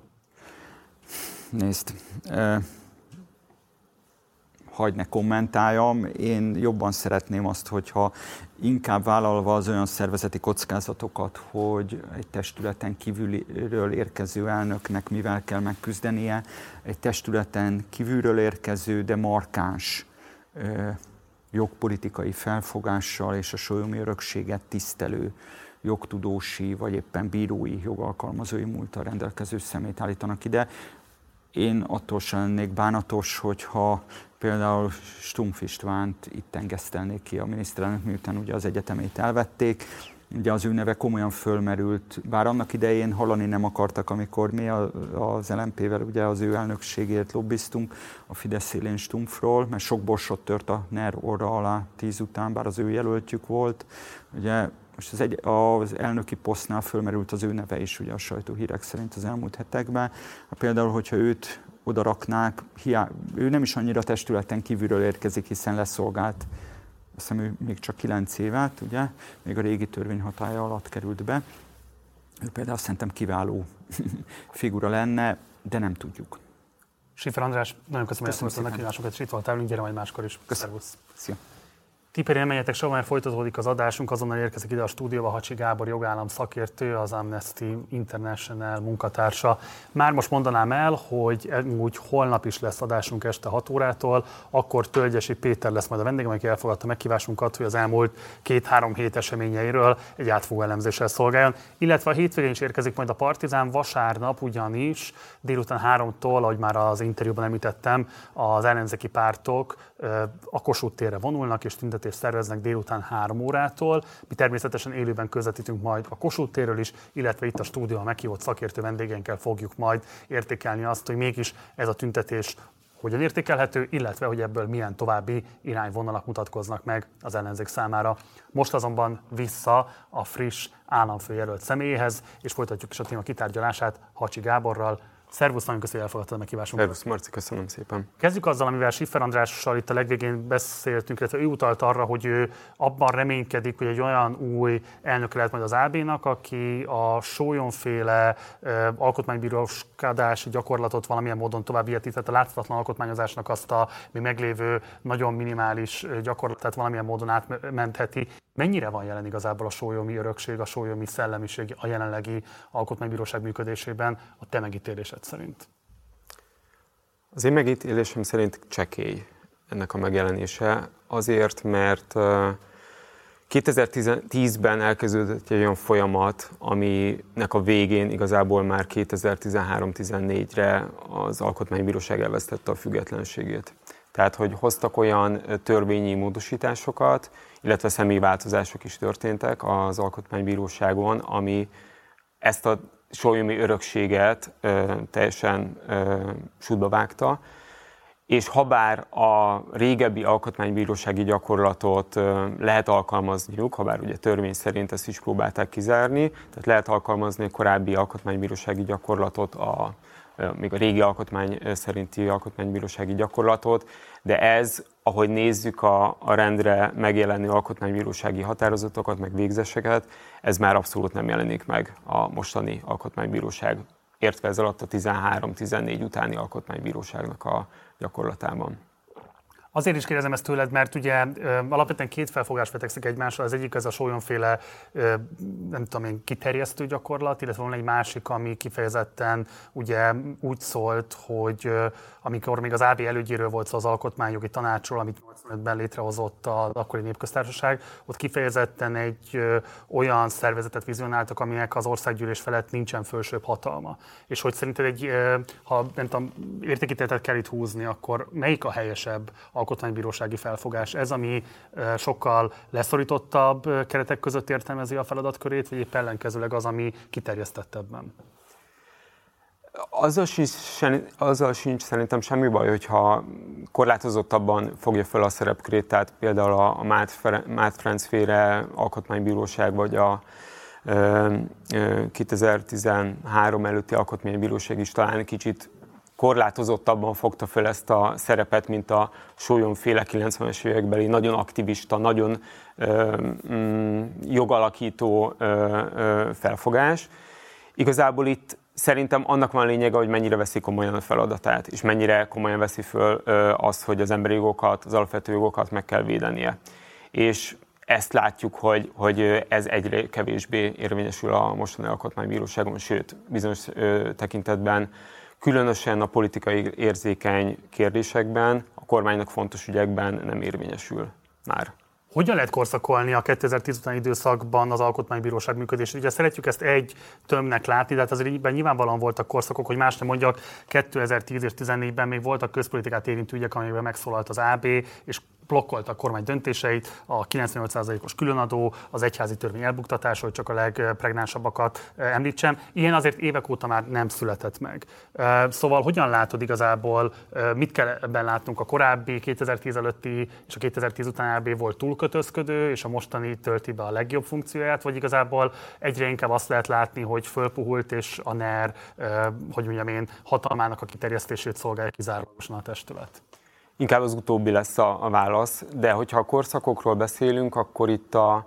Nézd, eh, hagyd ne kommentáljam, én jobban szeretném azt, hogyha inkább vállalva az olyan szervezeti kockázatokat, hogy egy testületen kívülről érkező elnöknek mivel kell megküzdenie, egy testületen kívülről érkező, de markáns eh, jogpolitikai felfogással és a solyomi örökséget tisztelő jogtudósi vagy éppen bírói jogalkalmazói múltal rendelkező szemét állítanak ide. Én attól sem lennék bánatos, hogyha például Stumpf Istvánt itt engesztelnék ki a miniszterelnök, miután ugye az egyetemét elvették, ugye az ő neve komolyan fölmerült, bár annak idején hallani nem akartak, amikor mi az LMP-vel ugye az ő elnökségért lobbiztunk a Fidesz élén Stumpfról, mert sok borsot tört a NER orra alá tíz után, bár az ő jelöltjük volt. Ugye most az, egy, az elnöki posztnál fölmerült az ő neve is ugye a sajtóhírek szerint az elmúlt hetekben. Például, hogyha őt oda raknák, hiá, ő nem is annyira testületen kívülről érkezik, hiszen leszolgált azt hiszem ő még csak 9 évet, ugye, még a régi törvény hatája alatt került be. Ő például szerintem kiváló figura lenne, de nem tudjuk. Sifer András, nagyon köszönöm, hogy ezt a meghívásokat, és itt voltál, gyere majd máskor is. Köszönöm. Szia. Tiperi menjetek soha, mert folytatódik az adásunk, azonnal érkezik ide a stúdióba Hacsi Gábor jogállam szakértő, az Amnesty International munkatársa. Már most mondanám el, hogy úgy holnap is lesz adásunk este 6 órától, akkor Tölgyesi Péter lesz majd a vendégem, aki elfogadta meghívásunkat, hogy az elmúlt két-három hét eseményeiről egy átfogó elemzéssel szolgáljon. Illetve a hétvégén is érkezik majd a Partizán, vasárnap ugyanis délután háromtól, ahogy már az interjúban említettem, az ellenzéki pártok a Kossuth vonulnak és tüntetést szerveznek délután 3 órától. Mi természetesen élőben közvetítünk majd a Kossuth térről is, illetve itt a stúdióban meghívott szakértő vendégeinkkel fogjuk majd értékelni azt, hogy mégis ez a tüntetés hogyan értékelhető, illetve hogy ebből milyen további irányvonalak mutatkoznak meg az ellenzék számára. Most azonban vissza a friss államfőjelölt személyéhez, és folytatjuk is a téma kitárgyalását Hacsi Gáborral, Szervusz, nagyon köszönöm, hogy elfogadtad a meghívásunkat. Szervusz, Marci, köszönöm szépen. Kezdjük azzal, amivel Siffer Andrással itt a legvégén beszéltünk, illetve ő utalt arra, hogy ő abban reménykedik, hogy egy olyan új elnök lehet majd az AB-nak, aki a sólyomféle uh, alkotmánybíróskodási gyakorlatot valamilyen módon tovább érti, tehát a láthatatlan alkotmányozásnak azt a még meglévő nagyon minimális gyakorlatát valamilyen módon átmentheti. Mennyire van jelen igazából a sólyomi örökség, a sólyomi szellemiség a jelenlegi alkotmánybíróság működésében a te megítélésed szerint? Az én megítélésem szerint csekély ennek a megjelenése, azért, mert 2010-ben elkezdődött egy olyan folyamat, aminek a végén igazából már 2013-14-re az Alkotmánybíróság elvesztette a függetlenségét. Tehát, hogy hoztak olyan törvényi módosításokat, illetve személyváltozások is történtek az Alkotmánybíróságon, ami ezt a sólyumi örökséget ö, teljesen ö, sútba vágta, és habár a régebbi alkotmánybírósági gyakorlatot ö, lehet alkalmazniuk, habár ugye törvény szerint ezt is próbálták kizárni, tehát lehet alkalmazni a korábbi alkotmánybírósági gyakorlatot a még a régi alkotmány szerinti alkotmánybírósági gyakorlatot, de ez, ahogy nézzük a, a rendre megjelenő alkotmánybírósági határozatokat, meg végzéseket, ez már abszolút nem jelenik meg a mostani alkotmánybíróság, értve ez alatt a 13-14 utáni alkotmánybíróságnak a gyakorlatában. Azért is kérdezem ezt tőled, mert ugye alapvetően két felfogás vetekszik egymásra. Az egyik az a sólyomféle, nem tudom én, kiterjesztő gyakorlat, illetve van egy másik, ami kifejezetten ugye úgy szólt, hogy amikor még az AB elődjéről volt szó az alkotmányjogi tanácsról, amit 85-ben létrehozott az akkori népköztársaság, ott kifejezetten egy olyan szervezetet vizionáltak, aminek az országgyűlés felett nincsen fölsőbb hatalma. És hogy szerinted egy, ha nem tudom, értékítéletet kell itt húzni, akkor melyik a helyesebb alkotmánybírósági felfogás? Ez, ami sokkal leszorítottabb keretek között értelmezi a feladatkörét, vagy épp ellenkezőleg az, ami kiterjesztettebben? Azzal sincs, azzal sincs szerintem semmi baj, hogyha korlátozottabban fogja fel a szerepkörét, tehát például a, a Mát Ferenc féle alkotmánybíróság, vagy a 2013 előtti alkotmánybíróság is talán kicsit korlátozottabban fogta fel ezt a szerepet, mint a féle 90-es évekbeli nagyon aktivista, nagyon ö, mm, jogalakító ö, ö, felfogás. Igazából itt szerintem annak van lényege, hogy mennyire veszi komolyan a feladatát, és mennyire komolyan veszi föl azt, hogy az emberi jogokat, az alapvető jogokat meg kell védenie. És ezt látjuk, hogy, hogy ez egyre kevésbé érvényesül a mostani alkotmánybíróságon, sőt, bizonyos ö, tekintetben különösen a politikai érzékeny kérdésekben, a kormánynak fontos ügyekben nem érvényesül már. Hogyan lehet korszakolni a 2010 utáni időszakban az alkotmánybíróság működését? Ugye szeretjük ezt egy tömnek látni, de hát azért így nyilvánvalóan voltak korszakok, hogy más nem mondjak, 2010 és 2014-ben még voltak közpolitikát érintő ügyek, amelyekben megszólalt az AB, és blokkolta a kormány döntéseit, a 98%-os különadó, az egyházi törvény elbuktatása, hogy csak a legpregnánsabbakat eh, említsem. Ilyen azért évek óta már nem született meg. Eh, szóval hogyan látod igazából, eh, mit kell ebben látnunk a korábbi 2010 előtti és a 2010 utáni volt túlkötözködő, és a mostani tölti be a legjobb funkcióját, vagy igazából egyre inkább azt lehet látni, hogy fölpuhult, és a NER, hogy mondjam én, hatalmának a kiterjesztését szolgálja kizárólagosan a testület? Inkább az utóbbi lesz a, a válasz, de hogyha a korszakokról beszélünk, akkor itt a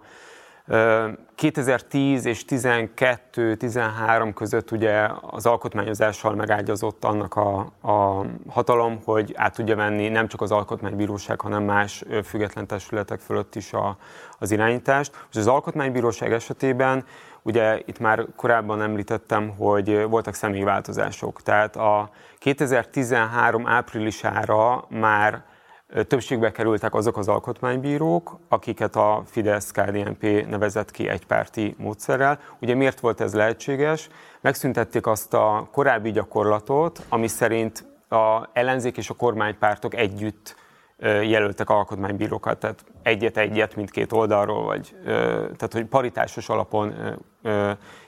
2010 és 12-13 között ugye az alkotmányozással megágyazott annak a, a hatalom, hogy át tudja venni nem csak az alkotmánybíróság, hanem más független testületek fölött is a, az irányítást. És az alkotmánybíróság esetében Ugye itt már korábban említettem, hogy voltak személyváltozások. Tehát a 2013 áprilisára már többségbe kerültek azok az alkotmánybírók, akiket a Fidesz-KDNP nevezett ki egypárti módszerrel. Ugye miért volt ez lehetséges? Megszüntették azt a korábbi gyakorlatot, ami szerint a ellenzék és a kormánypártok együtt jelöltek alkotmánybírókat, tehát egyet-egyet mindkét oldalról, vagy tehát hogy paritásos alapon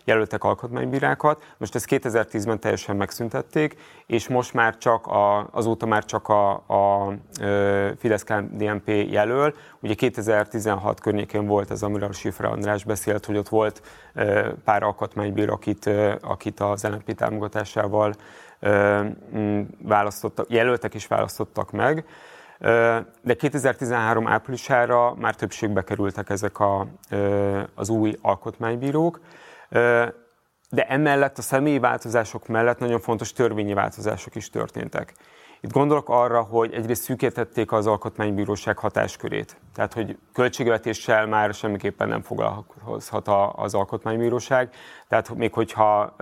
jelöltek alkotmánybírákat. Most ezt 2010-ben teljesen megszüntették, és most már csak a, azóta már csak a, a Fidesz-DNP jelöl. Ugye 2016 környékén volt ez, amiről Sifra András beszélt, hogy ott volt pár alkotmánybír, akit, akit az LNP támogatásával választottak, jelöltek és választottak meg. De 2013 áprilisára már többségbe kerültek ezek a, az új alkotmánybírók, de emellett a személyi változások mellett nagyon fontos törvényi változások is történtek. Itt gondolok arra, hogy egyrészt szűkítették az alkotmánybíróság hatáskörét. Tehát, hogy költségvetéssel már semmiképpen nem foglalkozhat az alkotmánybíróság. Tehát még hogyha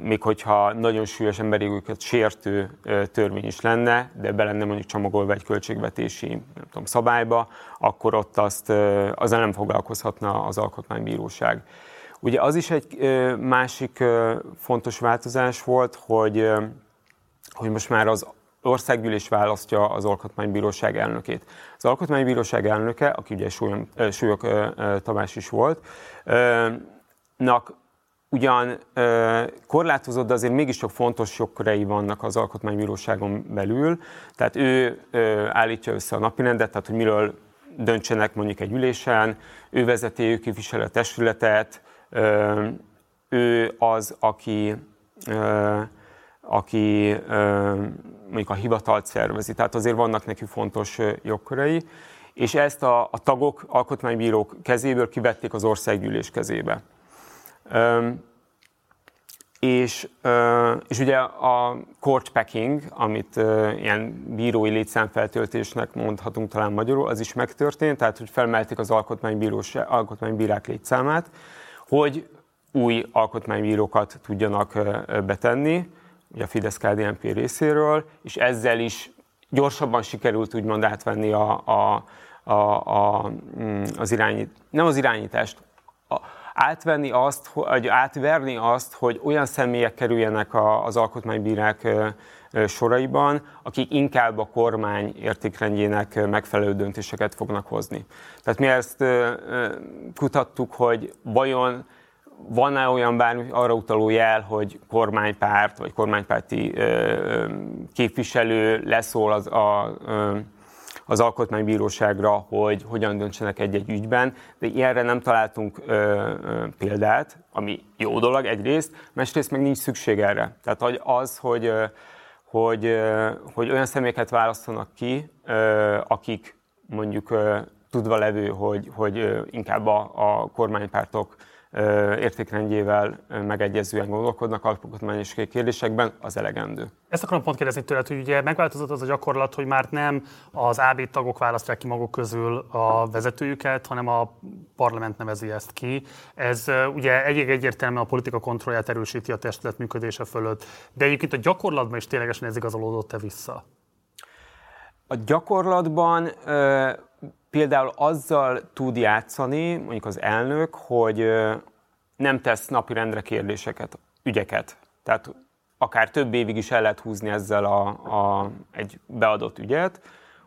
még hogyha nagyon súlyos emberi jogokat sértő törvény is lenne, de be lenne mondjuk csomagolva egy költségvetési nem tudom, szabályba, akkor ott azt, azzal nem foglalkozhatna az alkotmánybíróság. Ugye az is egy másik fontos változás volt, hogy, hogy most már az országgyűlés választja az Alkotmánybíróság elnökét. Az Alkotmánybíróság elnöke, aki ugye Súlyok Tamás is volt, nak ugyan ö, korlátozott, de azért mégiscsak fontos jogkörei vannak az alkotmánybíróságon belül. Tehát ő állítja össze a napirendet, tehát hogy miről döntsenek mondjuk egy ülésen, ő vezeti, ő képviseli a testületet, ő az, aki, aki mondjuk a hivatalt szervezi. Tehát azért vannak neki fontos jogkörei, és ezt a, a tagok, alkotmánybírók kezéből kivették az országgyűlés kezébe. És, és ugye a court packing, amit ilyen bírói létszámfeltöltésnek mondhatunk talán magyarul, az is megtörtént, tehát hogy felmelték az alkotmánybírák létszámát, hogy új alkotmánybírókat tudjanak betenni, ugye a Fidesz-KDNP részéről, és ezzel is gyorsabban sikerült úgymond átvenni a, a, a, a, mm, az irányít, nem az irányítást, átvenni azt, vagy átverni azt, hogy olyan személyek kerüljenek az alkotmánybírák soraiban, akik inkább a kormány értékrendjének megfelelő döntéseket fognak hozni. Tehát mi ezt kutattuk, hogy vajon van-e olyan bármi arra utaló jel, hogy kormánypárt vagy kormánypárti képviselő leszól az a az alkotmánybíróságra, hogy hogyan döntsenek egy-egy ügyben, de ilyenre nem találtunk ö, ö, példát, ami jó dolog egyrészt, másrészt meg nincs szükség erre. Tehát hogy az, hogy, ö, hogy, ö, hogy olyan személyeket választanak ki, ö, akik mondjuk ö, tudva levő, hogy, hogy inkább a, a kormánypártok értékrendjével megegyezően gondolkodnak alkotmányos kérdésekben, az elegendő. Ezt akarom pont kérdezni tőled, hogy ugye megváltozott az a gyakorlat, hogy már nem az AB tagok választják ki maguk közül a vezetőjüket, hanem a parlament nevezi ezt ki. Ez ugye egyik egyértelműen a politika kontrollját erősíti a testület működése fölött, de egyébként a gyakorlatban is ténylegesen ez igazolódott-e vissza? A gyakorlatban például azzal tud játszani, mondjuk az elnök, hogy nem tesz napirendre kérdéseket, ügyeket. Tehát akár több évig is el lehet húzni ezzel a, a, egy beadott ügyet,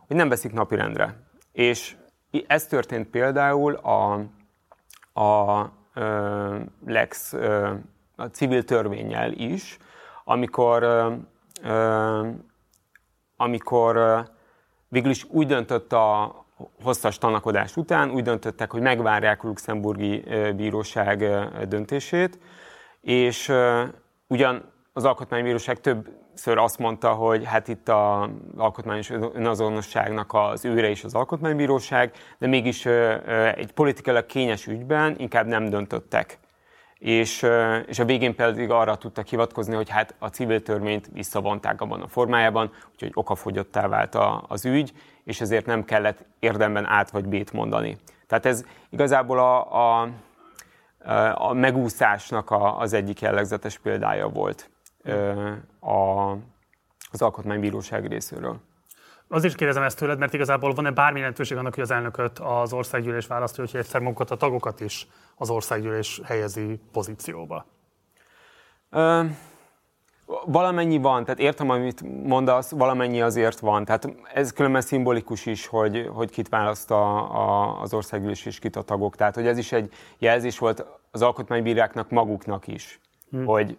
hogy nem veszik napirendre. És ez történt például a, a, a Lex a civil törvényel is, amikor, amikor végül is úgy döntött a, hosszas tanakodás után úgy döntöttek, hogy megvárják a luxemburgi bíróság döntését, és ugyan az alkotmánybíróság többször azt mondta, hogy hát itt az alkotmányos önazonosságnak az őre is az alkotmánybíróság, de mégis egy politikailag kényes ügyben inkább nem döntöttek. És, és a végén pedig arra tudtak hivatkozni, hogy hát a civil törvényt visszavonták abban a formájában, úgyhogy okafogyottá vált a, az ügy, és ezért nem kellett érdemben át vagy bét mondani. Tehát ez igazából a, a, a megúszásnak a, az egyik jellegzetes példája volt a, az Alkotmánybíróság részéről. Azért is kérdezem ezt tőled, mert igazából van-e bármi lehetőség annak, hogy az elnököt az országgyűlés választja, hogy egyszer magukat a tagokat is az országgyűlés helyezi pozícióba? valamennyi van, tehát értem, amit mondasz, valamennyi azért van. Tehát ez különben szimbolikus is, hogy, hogy kit választ a, a, az országgyűlés és kit a tagok. Tehát, hogy ez is egy jelzés volt az alkotmánybíráknak maguknak is, hmm. hogy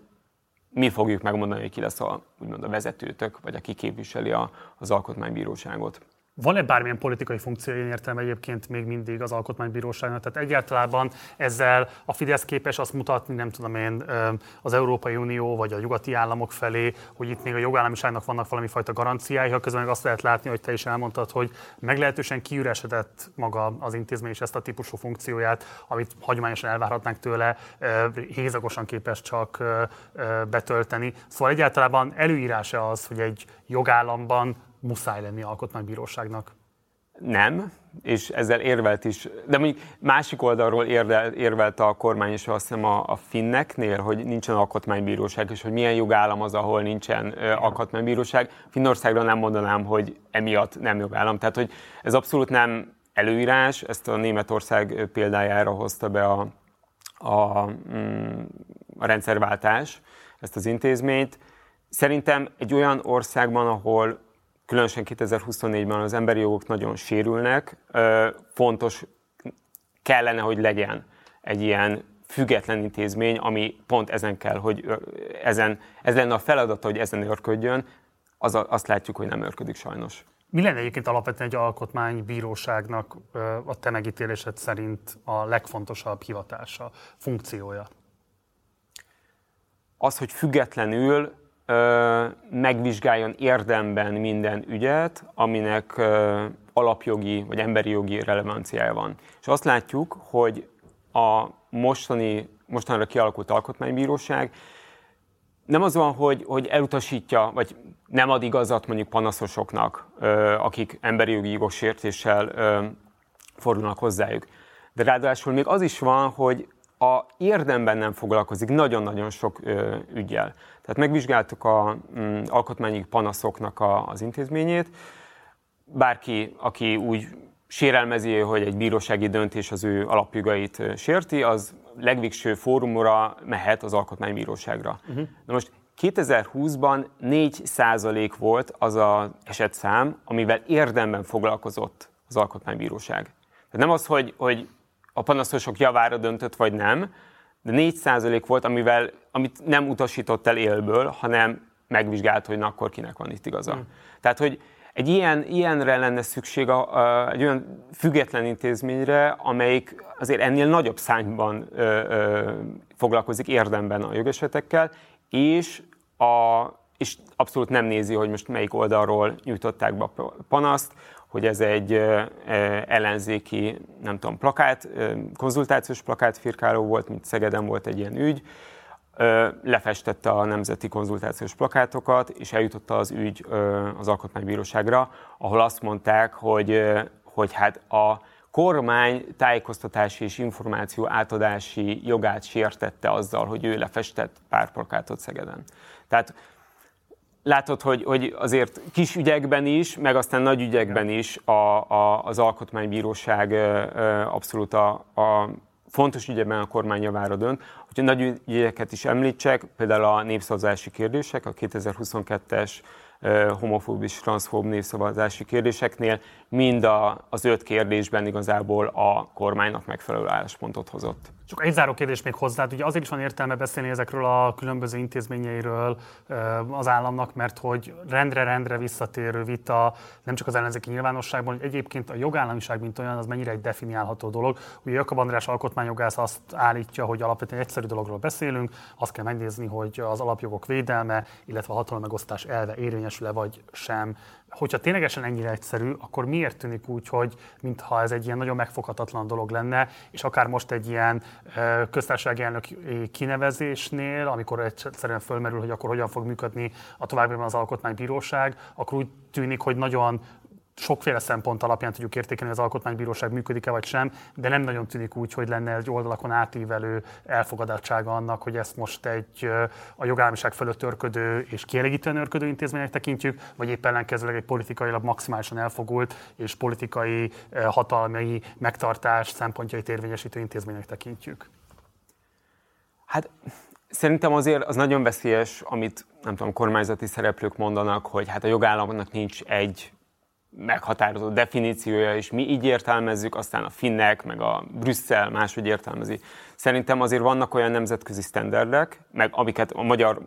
mi fogjuk megmondani, hogy ki lesz a, úgymond a vezetőtök, vagy aki képviseli a, az alkotmánybíróságot. Van-e bármilyen politikai funkció, én értem egyébként még mindig az alkotmánybíróságnak? Tehát egyáltalán ezzel a Fidesz képes azt mutatni, nem tudom én, az Európai Unió vagy a nyugati államok felé, hogy itt még a jogállamiságnak vannak valami fajta garanciái, ha közben meg azt lehet látni, hogy te is elmondtad, hogy meglehetősen kiüresedett maga az intézmény és ezt a típusú funkcióját, amit hagyományosan elvárhatnánk tőle, hézagosan képes csak betölteni. Szóval egyáltalán előírása az, hogy egy jogállamban muszáj lenni alkotmánybíróságnak. Nem, és ezzel érvelt is, de mondjuk másik oldalról érvel, érvelt a kormány is azt hiszem a, a finneknél, hogy nincsen alkotmánybíróság, és hogy milyen jogállam az, ahol nincsen ö, alkotmánybíróság. Finnországra nem mondanám, hogy emiatt nem jogállam. Tehát, hogy ez abszolút nem előírás, ezt a Németország példájára hozta be a, a, mm, a rendszerváltás, ezt az intézményt. Szerintem egy olyan országban, ahol különösen 2024-ben az emberi jogok nagyon sérülnek, fontos kellene, hogy legyen egy ilyen független intézmény, ami pont ezen kell, hogy ezen, ez lenne a feladata, hogy ezen örködjön, az, azt látjuk, hogy nem örködik sajnos. Mi lenne egyébként alapvetően egy alkotmánybíróságnak a te megítélésed szerint a legfontosabb hivatása, funkciója? Az, hogy függetlenül megvizsgáljon érdemben minden ügyet, aminek alapjogi vagy emberi jogi relevanciája van. És azt látjuk, hogy a mostani, mostanra kialakult alkotmánybíróság nem az van, hogy, hogy elutasítja, vagy nem ad igazat mondjuk panaszosoknak, akik emberi jogi jogsértéssel ö, fordulnak hozzájuk. De ráadásul még az is van, hogy a érdemben nem foglalkozik nagyon-nagyon sok ö, ügyel. Tehát megvizsgáltuk a mm, alkotmányi panaszoknak a, az intézményét. Bárki, aki úgy sérelmezi, hogy egy bírósági döntés az ő alapjogait sérti, az legvégső fórumra mehet az alkotmánybíróságra. Uh-huh. Na most 2020-ban 4 százalék volt az az esetszám, amivel érdemben foglalkozott az alkotmánybíróság. Tehát nem az, hogy, hogy a panaszosok javára döntött, vagy nem, de 4% volt, amivel, amit nem utasított el élből, hanem megvizsgált, hogy na, akkor kinek van itt igaza. Mm. Tehát, hogy egy ilyen, ilyenre lenne szükség a, a, egy olyan független intézményre, amelyik azért ennél nagyobb szányban ö, ö, foglalkozik érdemben a jogesetekkel, és, a, és abszolút nem nézi, hogy most melyik oldalról nyújtották be a panaszt, hogy ez egy ellenzéki, nem tudom, plakát, konzultációs plakátfirkáló volt, mint Szegeden volt egy ilyen ügy, lefestette a nemzeti konzultációs plakátokat, és eljutotta az ügy az Alkotmánybíróságra, ahol azt mondták, hogy, hogy hát a kormány tájékoztatási és információ átadási jogát sértette azzal, hogy ő lefestett pár plakátot Szegeden. Tehát látod, hogy, hogy azért kis ügyekben is, meg aztán nagy ügyekben is a, a, az alkotmánybíróság abszolút a, a fontos ügyeben a kormány javára dönt. Hogyha nagy ügyeket is említsek, például a népszavazási kérdések, a 2022-es homofób és transzfób népszavazási kérdéseknél mind a, az öt kérdésben igazából a kormánynak megfelelő álláspontot hozott. Csak egy záró kérdés még hozzá, ugye azért is van értelme beszélni ezekről a különböző intézményeiről az államnak, mert hogy rendre-rendre visszatérő vita nem csak az ellenzéki nyilvánosságban, hogy egyébként a jogállamiság, mint olyan, az mennyire egy definiálható dolog. Ugye Jakab András alkotmányjogász azt állítja, hogy alapvetően egyszerű dologról beszélünk, azt kell megnézni, hogy az alapjogok védelme, illetve a hatalommegosztás elve érvényesül-e vagy sem hogyha ténylegesen ennyire egyszerű, akkor miért tűnik úgy, hogy mintha ez egy ilyen nagyon megfoghatatlan dolog lenne, és akár most egy ilyen köztársasági elnök kinevezésnél, amikor egyszerűen fölmerül, hogy akkor hogyan fog működni a továbbiakban az alkotmánybíróság, akkor úgy tűnik, hogy nagyon sokféle szempont alapján tudjuk értékelni, az alkotmánybíróság működik-e vagy sem, de nem nagyon tűnik úgy, hogy lenne egy oldalakon átívelő elfogadottsága annak, hogy ezt most egy a jogállamiság fölött örködő és kielégítően örködő intézménynek tekintjük, vagy éppen ellenkezőleg egy politikailag maximálisan elfogult és politikai hatalmi megtartás szempontjait érvényesítő intézménynek tekintjük. Hát Szerintem azért az nagyon veszélyes, amit nem tudom, kormányzati szereplők mondanak, hogy hát a jogállamnak nincs egy meghatározó definíciója, és mi így értelmezzük, aztán a finnek, meg a Brüsszel máshogy értelmezi. Szerintem azért vannak olyan nemzetközi sztenderdek, meg amiket a magyar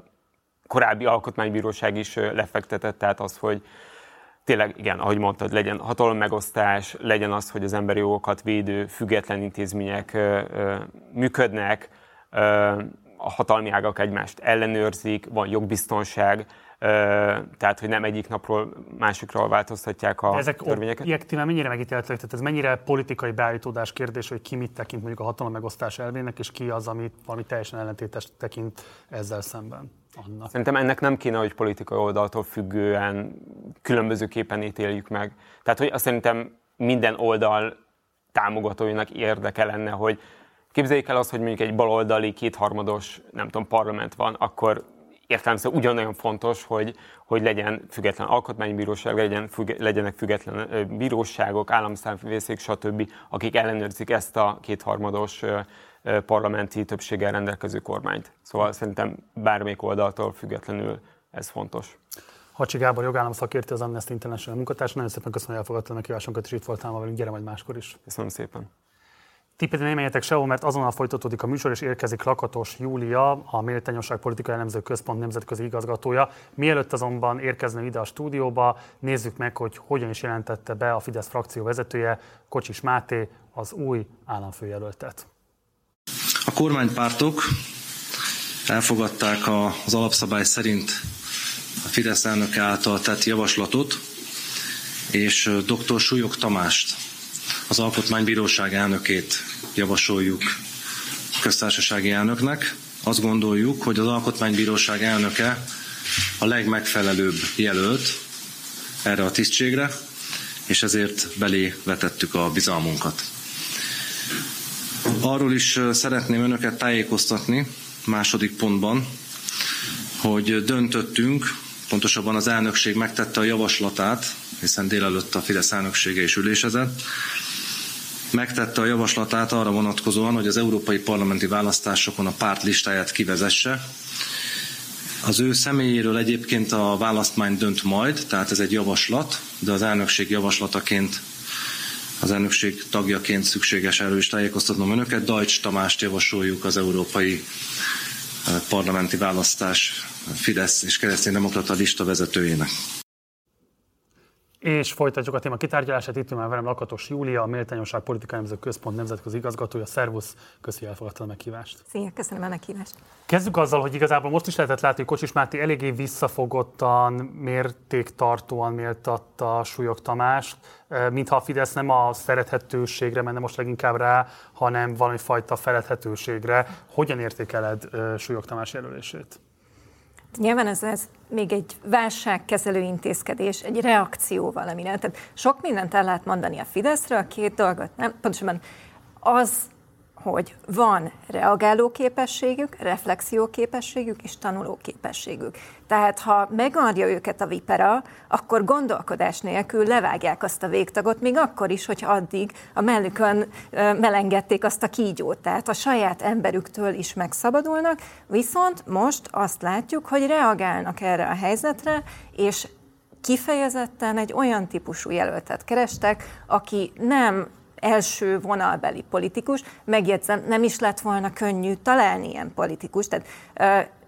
korábbi alkotmánybíróság is lefektetett, tehát az, hogy tényleg, igen, ahogy mondtad, legyen hatalommegosztás, legyen az, hogy az emberi jogokat védő független intézmények működnek, a hatalmi ágak egymást ellenőrzik, van jogbiztonság, tehát hogy nem egyik napról másikra változtatják a De ezek törvényeket. objektíven mennyire megítéltek? Tehát ez mennyire politikai beállítódás kérdés, hogy ki mit tekint mondjuk a hatalom megosztás elvének, és ki az, amit valami teljesen ellentétes tekint ezzel szemben? Annak. Szerintem ennek nem kéne, hogy politikai oldaltól függően különbözőképpen ítéljük meg. Tehát, hogy azt szerintem minden oldal támogatóinak érdeke lenne, hogy képzeljék el azt, hogy mondjuk egy baloldali, kétharmados, nem tudom, parlament van, akkor értelemszerűen ugyanolyan fontos, hogy, hogy legyen független alkotmánybíróság, legyen, függ, legyenek független bíróságok, államszámvészék, stb., akik ellenőrzik ezt a kétharmados parlamenti többséggel rendelkező kormányt. Szóval szerintem bármelyik oldaltól függetlenül ez fontos. Hacsi Gábor jogállam szakértő az Amnesty International munkatársa. Nagyon szépen köszönöm, hogy elfogadtad a meghívásunkat, és itt voltál ma velünk. Gyere majd máskor is. Köszönöm szépen. Ti pedig nem menjetek sehol, mert azonnal folytatódik a műsor, és érkezik Lakatos Júlia, a Méltányosság Politikai Elemző Központ nemzetközi igazgatója. Mielőtt azonban érkezne ide a stúdióba, nézzük meg, hogy hogyan is jelentette be a Fidesz frakció vezetője, Kocsis Máté, az új államfőjelöltet. A kormánypártok elfogadták az alapszabály szerint a Fidesz elnöke által tett javaslatot, és dr. Súlyog Tamást az Alkotmánybíróság elnökét javasoljuk köztársasági elnöknek. Azt gondoljuk, hogy az Alkotmánybíróság elnöke a legmegfelelőbb jelölt erre a tisztségre, és ezért belé vetettük a bizalmunkat. Arról is szeretném önöket tájékoztatni második pontban, hogy döntöttünk, pontosabban az elnökség megtette a javaslatát, hiszen délelőtt a Fidesz elnöksége is ülésezett, megtette a javaslatát arra vonatkozóan, hogy az európai parlamenti választásokon a párt listáját kivezesse. Az ő személyéről egyébként a választmány dönt majd, tehát ez egy javaslat, de az elnökség javaslataként az elnökség tagjaként szükséges erről is tájékoztatnom önöket. Dajcs Tamást javasoljuk az európai eh, parlamenti választás Fidesz és kereszténydemokrata lista vezetőjének. És folytatjuk a téma kitárgyalását. Itt már velem Lakatos Júlia, a Méltányosság Politikai Nemző Központ nemzetközi igazgatója. Szervusz, köszi, hogy elfogadtad a meghívást. Szia, köszönöm a meghívást. Kezdjük azzal, hogy igazából most is lehetett látni, hogy Kocsis Máté eléggé visszafogottan, mértéktartóan méltatta Súlyog Tamást, mintha a Fidesz nem a szerethetőségre menne most leginkább rá, hanem valami fajta feledhetőségre. Hogyan értékeled Súlyog Tamás jelölését? Nyilván ez, ez még egy válságkezelő intézkedés, egy reakció valamire. Tehát sok mindent el lehet mondani a Fideszről, a két dolgot, nem? Pontosabban az hogy van reflexió képességük és tanuló képességük. Tehát ha megadja őket a vipera, akkor gondolkodás nélkül levágják azt a végtagot, még akkor is, hogy addig a mellükön melengedték azt a kígyót. Tehát a saját emberüktől is megszabadulnak, viszont most azt látjuk, hogy reagálnak erre a helyzetre, és kifejezetten egy olyan típusú jelöltet kerestek, aki nem első vonalbeli politikus. Megjegyzem, nem is lett volna könnyű találni ilyen politikus. Tehát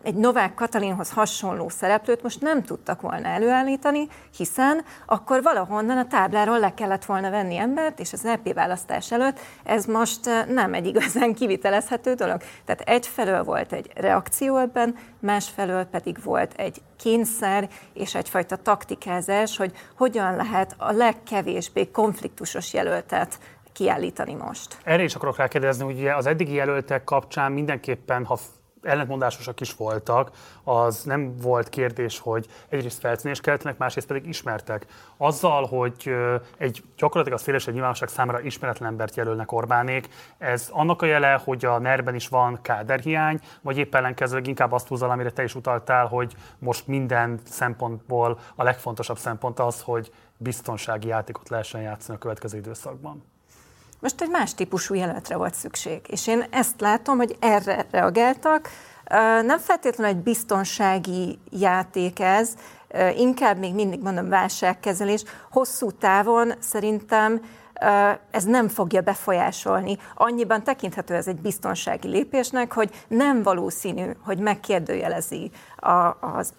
egy Novák Katalinhoz hasonló szereplőt most nem tudtak volna előállítani, hiszen akkor valahonnan a tábláról le kellett volna venni embert, és az EP választás előtt ez most nem egy igazán kivitelezhető dolog. Tehát egyfelől volt egy reakció ebben, másfelől pedig volt egy kényszer és egyfajta taktikázás, hogy hogyan lehet a legkevésbé konfliktusos jelöltet kiállítani most. Erre is akarok rákérdezni, hogy az eddigi jelöltek kapcsán mindenképpen, ha ellentmondásosak is voltak, az nem volt kérdés, hogy egyrészt feltűnés keltenek, másrészt pedig ismertek. Azzal, hogy egy gyakorlatilag a szélesebb nyilvánosság számára ismeretlen embert jelölnek Orbánék, ez annak a jele, hogy a ner is van káderhiány, vagy épp ellenkezőleg inkább azt húzza, amire te is utaltál, hogy most minden szempontból a legfontosabb szempont az, hogy biztonsági játékot lehessen játszani a következő időszakban. Most egy más típusú jelöltre volt szükség, és én ezt látom, hogy erre reagáltak, Nem feltétlenül egy biztonsági játék ez, inkább még mindig mondom válságkezelés. Hosszú távon szerintem ez nem fogja befolyásolni. Annyiban tekinthető ez egy biztonsági lépésnek, hogy nem valószínű, hogy megkérdőjelezi a, az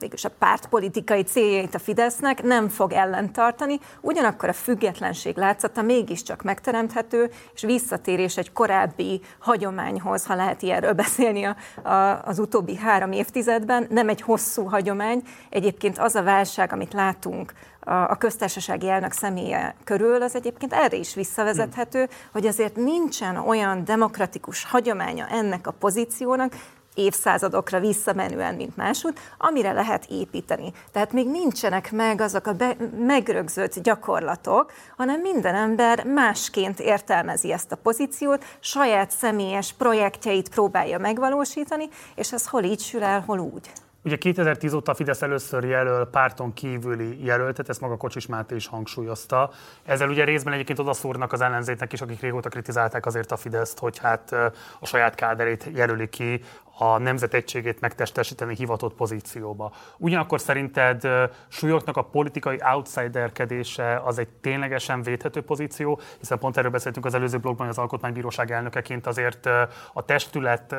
végülis a pártpolitikai céljait a Fidesznek nem fog ellentartani, ugyanakkor a függetlenség látszata mégiscsak megteremthető, és visszatérés egy korábbi hagyományhoz, ha lehet ilyenről beszélni a, a, az utóbbi három évtizedben, nem egy hosszú hagyomány. Egyébként az a válság, amit látunk a köztársasági elnök személye körül, az egyébként erre is visszavezethető, hogy azért nincsen olyan demokratikus hagyománya ennek a pozíciónak, évszázadokra visszamenően, mint másút, amire lehet építeni. Tehát még nincsenek meg azok a be, megrögzött gyakorlatok, hanem minden ember másként értelmezi ezt a pozíciót, saját személyes projektjeit próbálja megvalósítani, és ez hol így sül el, hol úgy. Ugye 2010 óta a Fidesz először jelöl párton kívüli jelöltet, ezt maga Kocsis Máté is hangsúlyozta. Ezzel ugye részben egyébként odaszúrnak az ellenzéknek is, akik régóta kritizálták azért a Fideszt, hogy hát a saját káderét jelöli ki a nemzet egységét megtestesíteni hivatott pozícióba. Ugyanakkor szerinted súlyoknak a politikai outsiderkedése az egy ténylegesen védhető pozíció, hiszen pont erről beszéltünk az előző blogban, hogy az Alkotmánybíróság elnökeként azért a testület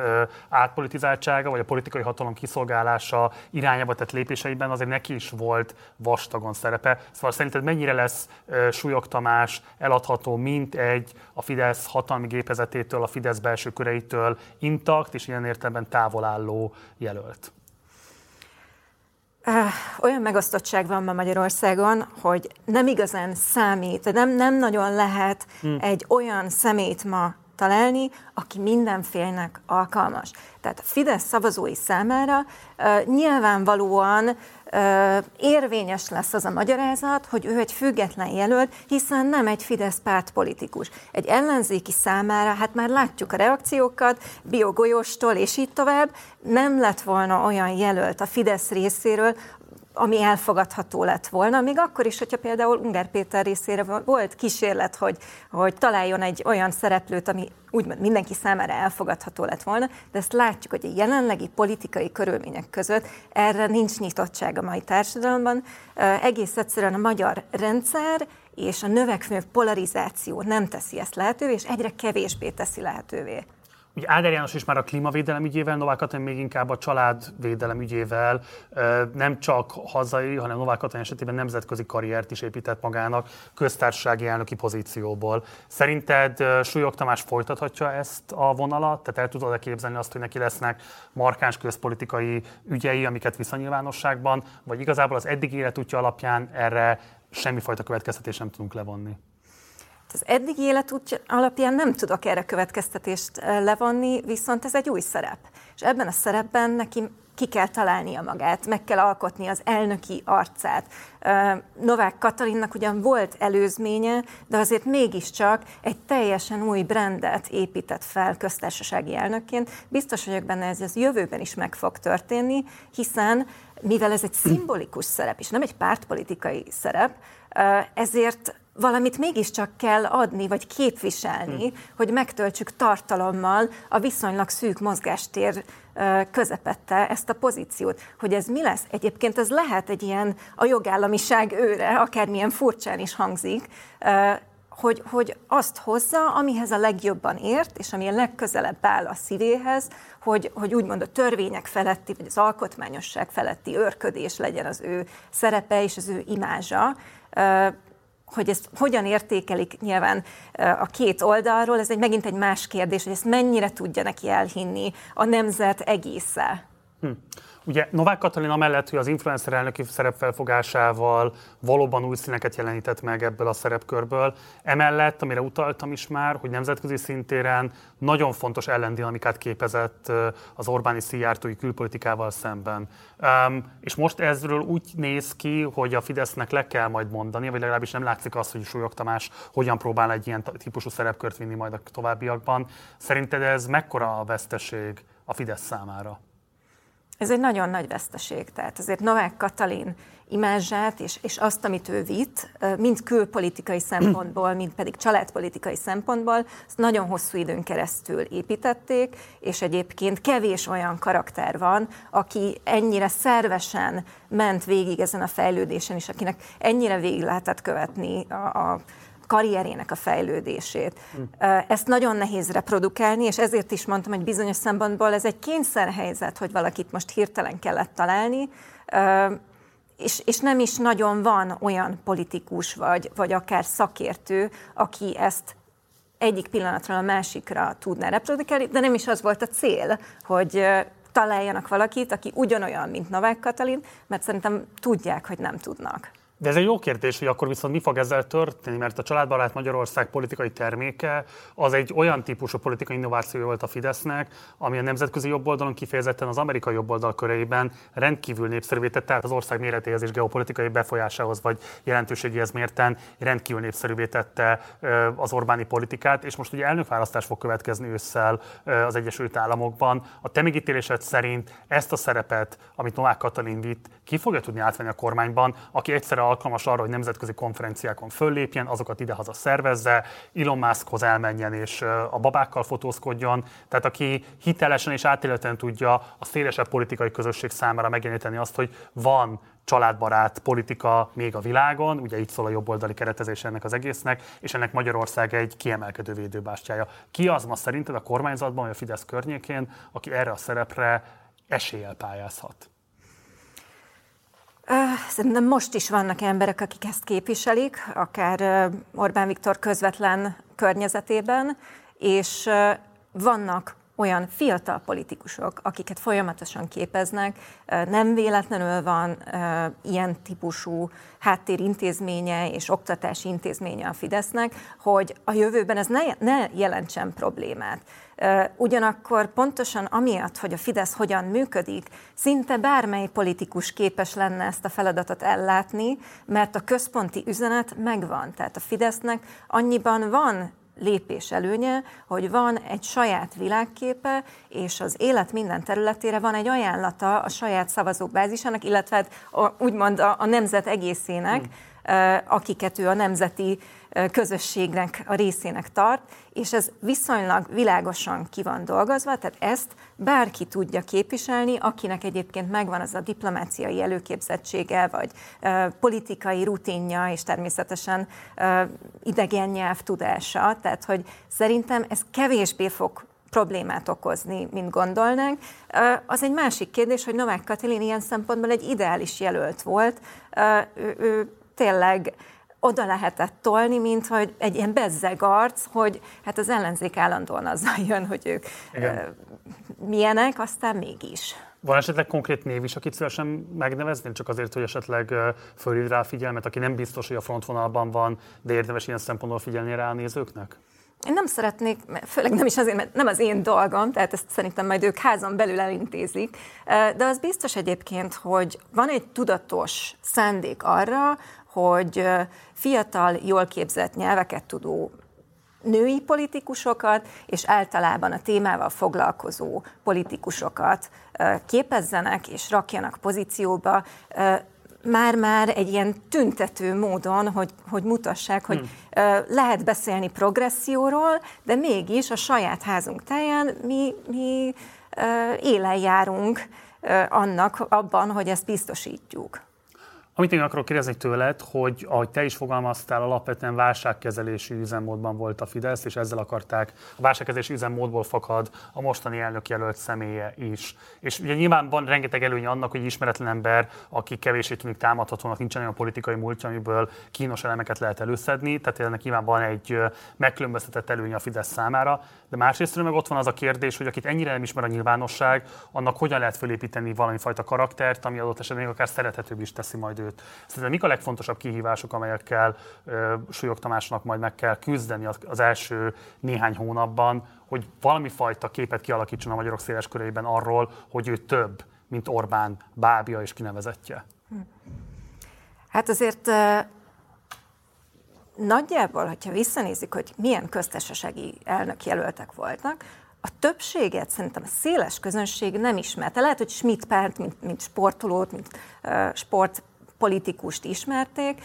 átpolitizáltsága, vagy a politikai hatalom kiszolgálása irányába tett lépéseiben azért neki is volt vastagon szerepe. Szóval szerinted mennyire lesz Súlyok Tamás eladható, mint egy a Fidesz hatalmi gépezetétől, a Fidesz belső köreitől intakt, és ilyen értelemben távol álló jelölt? Olyan megosztottság van ma Magyarországon, hogy nem igazán számít, nem, nem nagyon lehet hmm. egy olyan szemét ma találni, aki mindenfélnek alkalmas. Tehát a Fidesz szavazói számára uh, nyilvánvalóan érvényes lesz az a magyarázat, hogy ő egy független jelölt, hiszen nem egy Fidesz pártpolitikus. Egy ellenzéki számára, hát már látjuk a reakciókat, biogolyóstól és így tovább, nem lett volna olyan jelölt a Fidesz részéről, ami elfogadható lett volna, még akkor is, hogyha például Ungár Péter részére volt kísérlet, hogy, hogy találjon egy olyan szereplőt, ami úgymond mindenki számára elfogadható lett volna, de ezt látjuk, hogy a jelenlegi politikai körülmények között erre nincs nyitottság a mai társadalomban. Egész egyszerűen a magyar rendszer és a növekvő polarizáció nem teszi ezt lehetővé, és egyre kevésbé teszi lehetővé. Ugye Áder János is már a klímavédelem ügyével, Novák Katalin még inkább a családvédelem ügyével nem csak hazai, hanem Novák Katalin esetében nemzetközi karriert is épített magának köztársasági elnöki pozícióból. Szerinted Súlyog Tamás folytathatja ezt a vonalat? Tehát el tudod-e képzelni azt, hogy neki lesznek markáns közpolitikai ügyei, amiket viszonyilvánosságban, vagy igazából az eddig életútja alapján erre semmifajta következtetés nem tudunk levonni? Az eddigi életút alapján nem tudok erre következtetést levonni, viszont ez egy új szerep. És ebben a szerepben neki ki kell találnia magát, meg kell alkotni az elnöki arcát. Novák Katalinnak ugyan volt előzménye, de azért mégiscsak egy teljesen új brandet épített fel köztársasági elnökként. Biztos vagyok benne, ez az jövőben is meg fog történni, hiszen mivel ez egy szimbolikus szerep, és nem egy pártpolitikai szerep, ezért valamit mégiscsak kell adni, vagy képviselni, hmm. hogy megtöltsük tartalommal a viszonylag szűk mozgástér közepette ezt a pozíciót. Hogy ez mi lesz? Egyébként ez lehet egy ilyen a jogállamiság őre, akármilyen furcsán is hangzik, hogy, hogy azt hozza, amihez a legjobban ért, és ami a legközelebb áll a szívéhez, hogy, hogy úgymond a törvények feletti, vagy az alkotmányosság feletti őrködés legyen az ő szerepe és az ő imázsa hogy ezt hogyan értékelik nyilván a két oldalról, ez egy megint egy más kérdés, hogy ezt mennyire tudja neki elhinni a nemzet egésze. Hm. Ugye Novák Katalin amellett, hogy az influencer elnöki szerepfelfogásával valóban új színeket jelenített meg ebből a szerepkörből, emellett, amire utaltam is már, hogy nemzetközi szintéren nagyon fontos ellendinamikát képezett az Orbáni szijjártói külpolitikával szemben. Um, és most ezről úgy néz ki, hogy a Fidesznek le kell majd mondani, vagy legalábbis nem látszik az, hogy Súlyog Tamás hogyan próbál egy ilyen típusú szerepkört vinni majd a továbbiakban. Szerinted ez mekkora a veszteség a Fidesz számára? Ez egy nagyon nagy veszteség. Tehát azért Novák Katalin imázsát és, és azt, amit ő vitt, mind külpolitikai szempontból, mind pedig családpolitikai szempontból, azt nagyon hosszú időn keresztül építették, és egyébként kevés olyan karakter van, aki ennyire szervesen ment végig ezen a fejlődésen, és akinek ennyire végig lehetett követni a, a karrierének a fejlődését. Ezt nagyon nehéz reprodukálni, és ezért is mondtam, hogy bizonyos szempontból ez egy kényszerhelyzet, hogy valakit most hirtelen kellett találni, és, és nem is nagyon van olyan politikus, vagy, vagy akár szakértő, aki ezt egyik pillanatról a másikra tudná reprodukálni, de nem is az volt a cél, hogy találjanak valakit, aki ugyanolyan, mint Novák Katalin, mert szerintem tudják, hogy nem tudnak. De ez egy jó kérdés, hogy akkor viszont mi fog ezzel történni, mert a Családbarát Magyarország politikai terméke az egy olyan típusú politikai innováció volt a Fidesznek, ami a nemzetközi jobboldalon kifejezetten az amerikai jobboldal körében rendkívül népszerűvé tette, tehát az ország méretéhez és geopolitikai befolyásához vagy jelentőségéhez mérten rendkívül népszerűvé tette az Orbáni politikát, és most ugye elnökválasztás fog következni ősszel az Egyesült Államokban. A te megítélésed szerint ezt a szerepet, amit Novák Katalin vitt, ki fogja tudni átvenni a kormányban, aki egyszerre alkalmas arra, hogy nemzetközi konferenciákon föllépjen, azokat idehaza szervezze, Elon Muskhoz elmenjen és a babákkal fotózkodjon, tehát aki hitelesen és átéleten tudja a szélesebb politikai közösség számára megjeleníteni azt, hogy van családbarát politika még a világon, ugye így szól a jobboldali keretezés ennek az egésznek, és ennek Magyarország egy kiemelkedő védőbástyája. Ki az ma szerinted a kormányzatban, vagy a Fidesz környékén, aki erre a szerepre eséllyel pályázhat? Szerintem most is vannak emberek, akik ezt képviselik, akár Orbán Viktor közvetlen környezetében, és vannak olyan fiatal politikusok, akiket folyamatosan képeznek, nem véletlenül van ilyen típusú háttérintézménye és oktatási intézménye a Fidesznek, hogy a jövőben ez ne, ne jelentsen problémát. Ugyanakkor pontosan amiatt, hogy a Fidesz hogyan működik, szinte bármely politikus képes lenne ezt a feladatot ellátni, mert a központi üzenet megvan. Tehát a Fidesznek annyiban van lépés előnye, hogy van egy saját világképe, és az élet minden területére van egy ajánlata a saját szavazóbázisának, illetve hát a, úgymond a, a nemzet egészének, hmm. akiket ő a nemzeti közösségnek a részének tart, és ez viszonylag világosan ki van dolgozva, tehát ezt bárki tudja képviselni, akinek egyébként megvan az a diplomáciai előképzettsége, vagy uh, politikai rutinja, és természetesen uh, idegen nyelv tudása. Tehát, hogy szerintem ez kevésbé fog problémát okozni, mint gondolnánk. Az egy másik kérdés, hogy Novák Katalin ilyen szempontból egy ideális jelölt volt. Ő, ő tényleg oda lehetett tolni, mint hogy egy ilyen bezzeg arc, hogy hát az ellenzék állandóan azzal jön, hogy ők Igen. milyenek, aztán mégis. Van esetleg konkrét név is, akit szívesen megnevezni, csak azért, hogy esetleg fölhív rá figyelmet, aki nem biztos, hogy a frontvonalban van, de érdemes ilyen szempontból figyelni rá a nézőknek? Én nem szeretnék, főleg nem is azért, mert nem az én dolgom, tehát ezt szerintem majd ők házon belül elintézik, de az biztos egyébként, hogy van egy tudatos szándék arra, hogy fiatal, jól képzett nyelveket tudó női politikusokat, és általában a témával foglalkozó politikusokat képezzenek és rakjanak pozícióba, már-már egy ilyen tüntető módon, hogy, hogy mutassák, hogy hmm. lehet beszélni progresszióról, de mégis a saját házunk táján mi, mi élen járunk annak abban, hogy ezt biztosítjuk. Amit én akarok kérdezni tőled, hogy ahogy te is fogalmaztál, alapvetően válságkezelési üzemmódban volt a Fidesz, és ezzel akarták, a válságkezelési üzemmódból fakad a mostani elnök jelölt személye is. És ugye nyilván van rengeteg előnye annak, hogy ismeretlen ember, aki kevését tűnik támadhatónak, nincsen olyan politikai múltja, amiből kínos elemeket lehet előszedni, tehát ennek nyilván van egy megkülönböztetett előnye a Fidesz számára, de másrészt meg ott van az a kérdés, hogy akit ennyire nem ismer a nyilvánosság, annak hogyan lehet fölépíteni valami fajta karaktert, ami adott esetben még akár szerethetőbb is teszi majd őt. Szerintem mik a legfontosabb kihívások, amelyekkel Súlyog Tamásnak majd meg kell küzdeni az, első néhány hónapban, hogy valami fajta képet kialakítson a magyarok széles körében arról, hogy ő több, mint Orbán bábja és kinevezetje? Hát azért nagyjából, hogyha visszanézik, hogy milyen köztársasági elnök jelöltek voltak, a többséget szerintem a széles közönség nem ismerte. Lehet, hogy Schmidt párt, mint, mint sportolót, mint uh, sportpolitikust ismerték,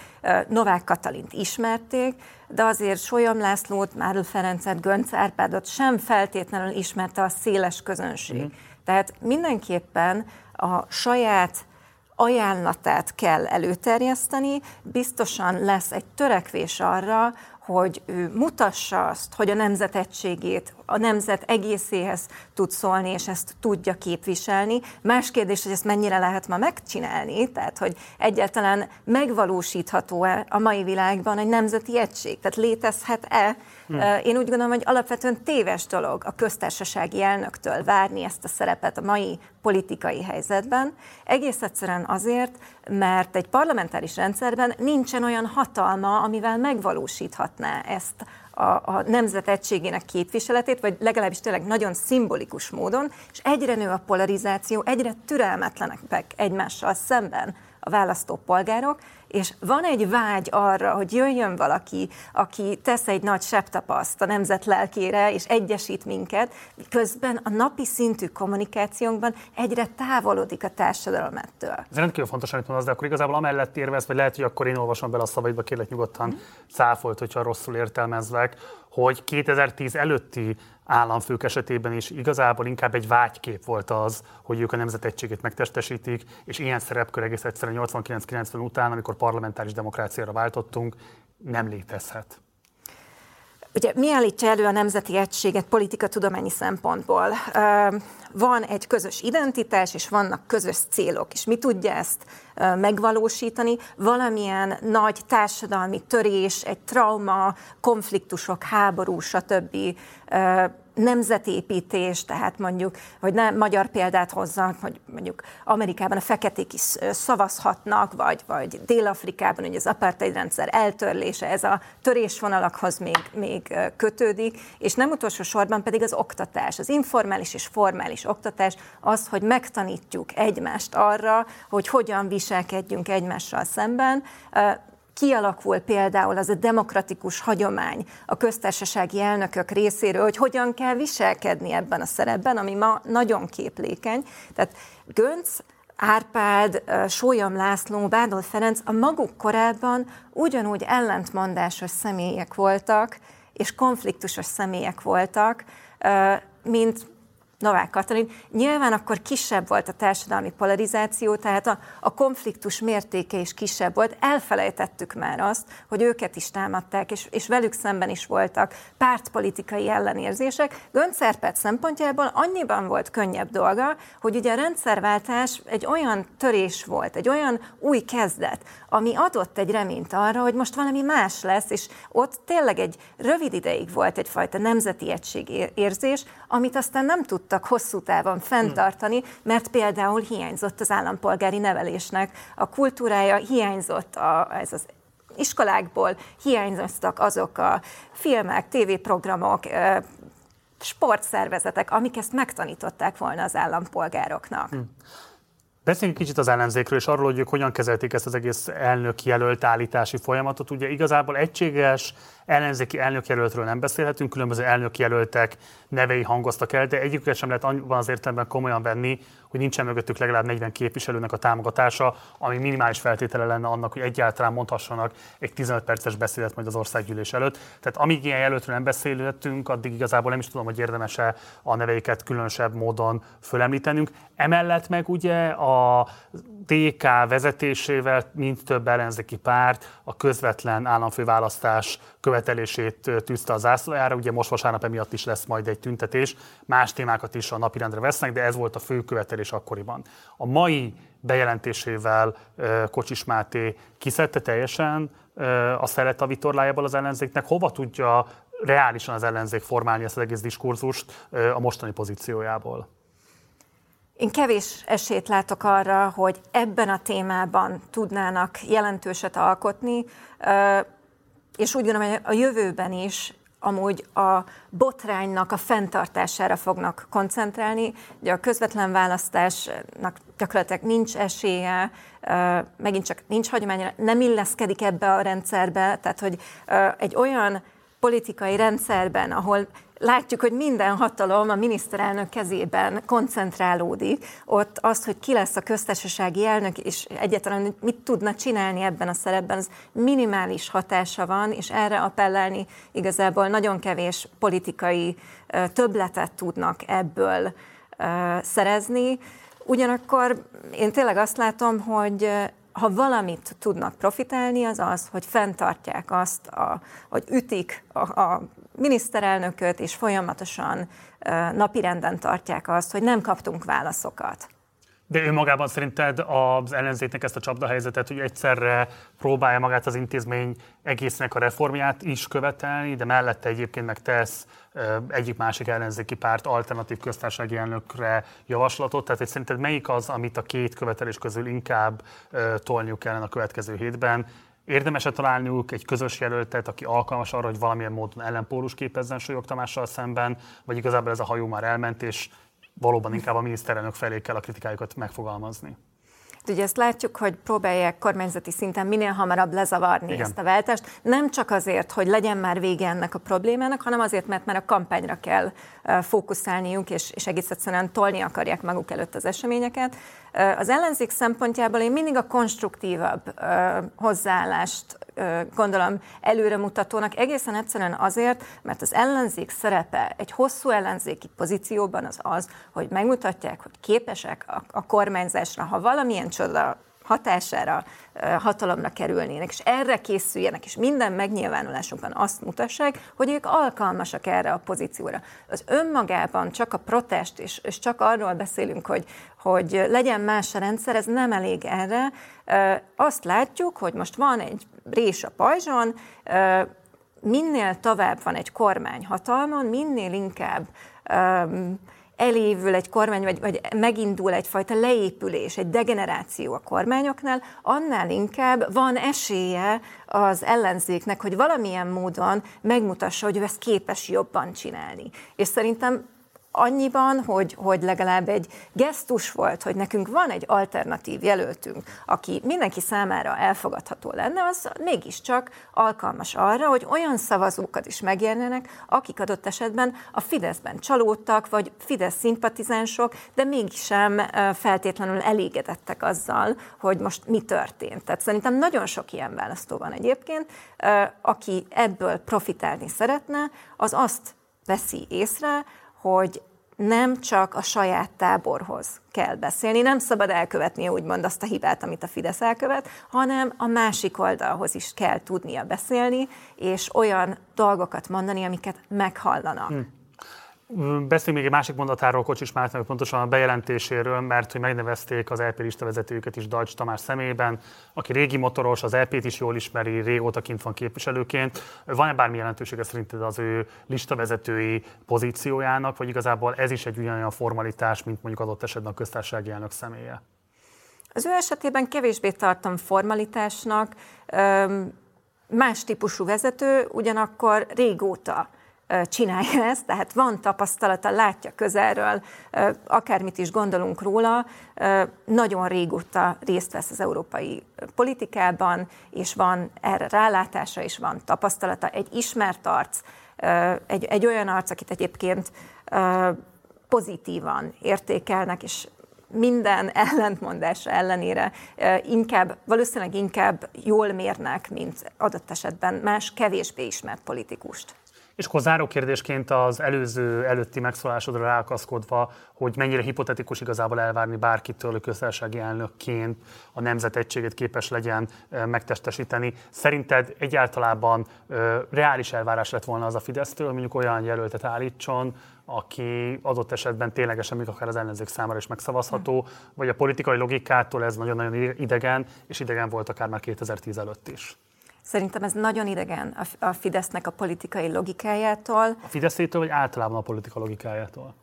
Novák Katalint ismerték, de azért Solyom Lászlót, Márl Ferencet, Gönc Árpádot sem feltétlenül ismerte a széles közönség. Mm. Tehát mindenképpen a saját ajánlatát kell előterjeszteni, biztosan lesz egy törekvés arra, hogy ő mutassa azt, hogy a nemzet egységét, a nemzet egészéhez tud szólni, és ezt tudja képviselni. Más kérdés, hogy ezt mennyire lehet ma megcsinálni, tehát hogy egyáltalán megvalósítható-e a mai világban egy nemzeti egység, tehát létezhet-e. Hmm. Én úgy gondolom, hogy alapvetően téves dolog a köztársasági elnöktől várni ezt a szerepet a mai politikai helyzetben. Egész egyszerűen azért, mert egy parlamentáris rendszerben nincsen olyan hatalma, amivel megvalósíthatná ezt a, a nemzet képviseletét, vagy legalábbis tényleg nagyon szimbolikus módon, és egyre nő a polarizáció, egyre türelmetlenek egymással szemben a választópolgárok, és van egy vágy arra, hogy jöjjön valaki, aki tesz egy nagy septapaszt a nemzet lelkére, és egyesít minket, közben a napi szintű kommunikációnkban egyre távolodik a társadalom ettől. Ez rendkívül fontos, amit mondasz, de akkor igazából amellett érvez, vagy lehet, hogy akkor én olvasom bele a szavaidba, kérlek nyugodtan mm. cáfolt, hogyha rosszul értelmezlek, hogy 2010 előtti államfők esetében is igazából inkább egy vágykép volt az, hogy ők a nemzetegységet megtestesítik, és ilyen szerepkör egész egyszerűen 89-90 után, amikor parlamentáris demokráciára váltottunk, nem létezhet. Ugye mi állítja elő a nemzeti egységet politikatudományi szempontból? Van egy közös identitás, és vannak közös célok, és mi tudja ezt megvalósítani? Valamilyen nagy társadalmi törés, egy trauma, konfliktusok, háború, stb nemzetépítés, tehát mondjuk, hogy nem magyar példát hozzak, hogy mondjuk Amerikában a feketék is szavazhatnak, vagy, vagy Dél-Afrikában, hogy az apartheid rendszer eltörlése, ez a törésvonalakhoz még, még kötődik, és nem utolsó sorban pedig az oktatás, az informális és formális oktatás, az, hogy megtanítjuk egymást arra, hogy hogyan viselkedjünk egymással szemben, kialakul például az a demokratikus hagyomány a köztársasági elnökök részéről, hogy hogyan kell viselkedni ebben a szerepben, ami ma nagyon képlékeny. Tehát Gönc, Árpád, Sólyom László, Bádol Ferenc a maguk korában ugyanúgy ellentmondásos személyek voltak, és konfliktusos személyek voltak, mint Novák Katalin. Nyilván akkor kisebb volt a társadalmi polarizáció, tehát a, a konfliktus mértéke is kisebb volt. Elfelejtettük már azt, hogy őket is támadták, és, és velük szemben is voltak pártpolitikai ellenérzések. Göncárpát szempontjából annyiban volt könnyebb dolga, hogy ugye a rendszerváltás egy olyan törés volt, egy olyan új kezdet, ami adott egy reményt arra, hogy most valami más lesz, és ott tényleg egy rövid ideig volt egyfajta nemzeti egység érzés, amit aztán nem tudtak hosszú távon fenntartani, mert például hiányzott az állampolgári nevelésnek a kultúrája, hiányzott a, ez az iskolákból, hiányoztak azok a filmek, tévéprogramok, sportszervezetek, amik ezt megtanították volna az állampolgároknak. Hmm. Beszéljünk kicsit az ellenzékről, és arról, hogy ők hogyan kezelték ezt az egész elnök jelölt állítási folyamatot. Ugye igazából egységes ellenzéki elnökjelöltről nem beszélhetünk, különböző elnökjelöltek nevei hangoztak el, de egyiküket sem lehet annyiban az értelemben komolyan venni, hogy nincsen mögöttük legalább 40 képviselőnek a támogatása, ami minimális feltétele lenne annak, hogy egyáltalán mondhassanak egy 15 perces beszédet majd az országgyűlés előtt. Tehát amíg ilyen jelöltről nem beszélhetünk, addig igazából nem is tudom, hogy érdemese a neveiket különösebb módon fölemlítenünk. Emellett meg ugye a DK vezetésével mint több ellenzéki párt a közvetlen államfőválasztás követelését tűzte a zászlajára. Ugye most vasárnap emiatt is lesz majd egy tüntetés, más témákat is a napirendre vesznek, de ez volt a fő követelés akkoriban. A mai bejelentésével Kocsis Máté kiszedte teljesen a szelet a vitorlájából az ellenzéknek, hova tudja reálisan az ellenzék formálni ezt az egész diskurzust a mostani pozíciójából? Én kevés esélyt látok arra, hogy ebben a témában tudnának jelentőset alkotni, és úgy gondolom, hogy a jövőben is amúgy a botránynak a fenntartására fognak koncentrálni. Ugye a közvetlen választásnak gyakorlatilag nincs esélye, megint csak nincs hagyományra, nem illeszkedik ebbe a rendszerbe, tehát hogy egy olyan politikai rendszerben, ahol látjuk, hogy minden hatalom a miniszterelnök kezében koncentrálódik. Ott az, hogy ki lesz a köztársasági elnök, és egyáltalán mit tudna csinálni ebben a szerepben, az minimális hatása van, és erre appellálni igazából nagyon kevés politikai többletet tudnak ebből szerezni. Ugyanakkor én tényleg azt látom, hogy ha valamit tudnak profitálni, az az, hogy fenntartják azt, a, hogy ütik a, a miniszterelnököt, és folyamatosan napirenden tartják azt, hogy nem kaptunk válaszokat. De ő magában szerinted az ellenzéknek ezt a csapdahelyzetet, hogy egyszerre próbálja magát az intézmény egésznek a reformját is követelni, de mellette egyébként meg tesz egyik másik ellenzéki párt alternatív köztársasági elnökre javaslatot. Tehát hogy szerinted melyik az, amit a két követelés közül inkább tolniuk kellene a következő hétben? Érdemes-e találniuk egy közös jelöltet, aki alkalmas arra, hogy valamilyen módon ellenpólus képezzen Solyog Tamással szemben, vagy igazából ez a hajó már elment, és valóban inkább a miniszterelnök felé kell a kritikájukat megfogalmazni? Ugye ezt látjuk, hogy próbálják kormányzati szinten minél hamarabb lezavarni Igen. ezt a váltást. Nem csak azért, hogy legyen már vége ennek a problémának, hanem azért, mert már a kampányra kell fókuszálniuk, és, és egész egyszerűen tolni akarják maguk előtt az eseményeket. Az ellenzék szempontjából én mindig a konstruktívabb hozzáállást gondolom előremutatónak, egészen egyszerűen azért, mert az ellenzék szerepe egy hosszú ellenzéki pozícióban az az, hogy megmutatják, hogy képesek a, a kormányzásra, ha valamilyen csoda hatására hatalomra kerülnének, és erre készüljenek, és minden megnyilvánulásukban azt mutassák, hogy ők alkalmasak erre a pozícióra. Az önmagában csak a protest, és, és csak arról beszélünk, hogy, hogy legyen más a rendszer, ez nem elég erre. Azt látjuk, hogy most van egy rés a pajzson, minél tovább van egy kormány hatalmon, minél inkább elévül egy kormány, vagy, vagy megindul egyfajta leépülés, egy degeneráció a kormányoknál, annál inkább van esélye az ellenzéknek, hogy valamilyen módon megmutassa, hogy ő ezt képes jobban csinálni. És szerintem annyiban, hogy, hogy legalább egy gesztus volt, hogy nekünk van egy alternatív jelöltünk, aki mindenki számára elfogadható lenne, az mégiscsak alkalmas arra, hogy olyan szavazókat is megjelenjenek, akik adott esetben a Fideszben csalódtak, vagy Fidesz szimpatizánsok, de mégsem feltétlenül elégedettek azzal, hogy most mi történt. Tehát szerintem nagyon sok ilyen választó van egyébként, aki ebből profitálni szeretne, az azt veszi észre, hogy nem csak a saját táborhoz kell beszélni, nem szabad elkövetni úgymond azt a hibát, amit a Fidesz elkövet, hanem a másik oldalhoz is kell tudnia beszélni, és olyan dolgokat mondani, amiket meghallanak. Hm. Beszéljünk még egy másik mondatáról Kocsis Márton, pontosan a bejelentéséről, mert hogy megnevezték az LP lista vezetőjüket is Dajcs Tamás személyében, aki régi motoros, az LP-t is jól ismeri, régóta kint van képviselőként. Van-e bármi jelentősége szerinted az ő listavezetői pozíciójának, vagy igazából ez is egy ugyanolyan formalitás, mint mondjuk adott esetben a köztársasági elnök személye? Az ő esetében kevésbé tartom formalitásnak, más típusú vezető, ugyanakkor régóta csinálja ezt, tehát van tapasztalata, látja közelről, akármit is gondolunk róla, nagyon régóta részt vesz az európai politikában, és van erre rálátása, és van tapasztalata. Egy ismert arc, egy, egy olyan arc, akit egyébként pozitívan értékelnek, és minden ellentmondása ellenére inkább, valószínűleg inkább jól mérnek, mint adott esetben más kevésbé ismert politikust. És akkor záró kérdésként az előző előtti megszólásodra rákaszkodva, hogy mennyire hipotetikus igazából elvárni bárkitől, hogy köztársasági elnökként a nemzet egységét képes legyen megtestesíteni. Szerinted egyáltalában reális elvárás lett volna az a Fidesztől, mondjuk olyan jelöltet állítson, aki adott esetben ténylegesen még akár az ellenzék számára is megszavazható, vagy a politikai logikától ez nagyon-nagyon idegen, és idegen volt akár már 2010 előtt is. Szerintem ez nagyon idegen a Fidesznek a politikai logikájától. A Fideszétől, vagy általában a politika logikájától?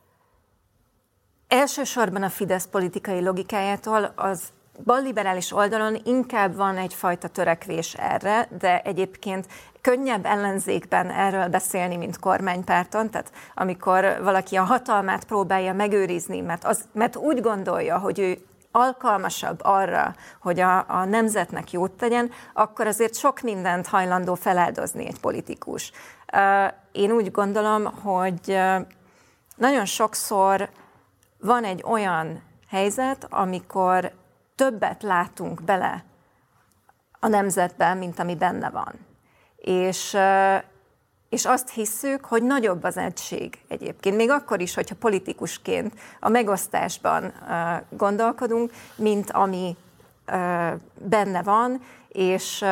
Elsősorban a Fidesz politikai logikájától az balliberális oldalon inkább van egyfajta törekvés erre, de egyébként könnyebb ellenzékben erről beszélni, mint kormánypárton. Tehát amikor valaki a hatalmát próbálja megőrizni, mert, az, mert úgy gondolja, hogy ő alkalmasabb arra, hogy a, a nemzetnek jót tegyen, akkor azért sok mindent hajlandó feláldozni egy politikus. Én úgy gondolom, hogy nagyon sokszor van egy olyan helyzet, amikor többet látunk bele a nemzetben, mint ami benne van. És, és azt hisszük, hogy nagyobb az egység egyébként, még akkor is, hogyha politikusként a megosztásban gondolkodunk, mint ami benne van, és,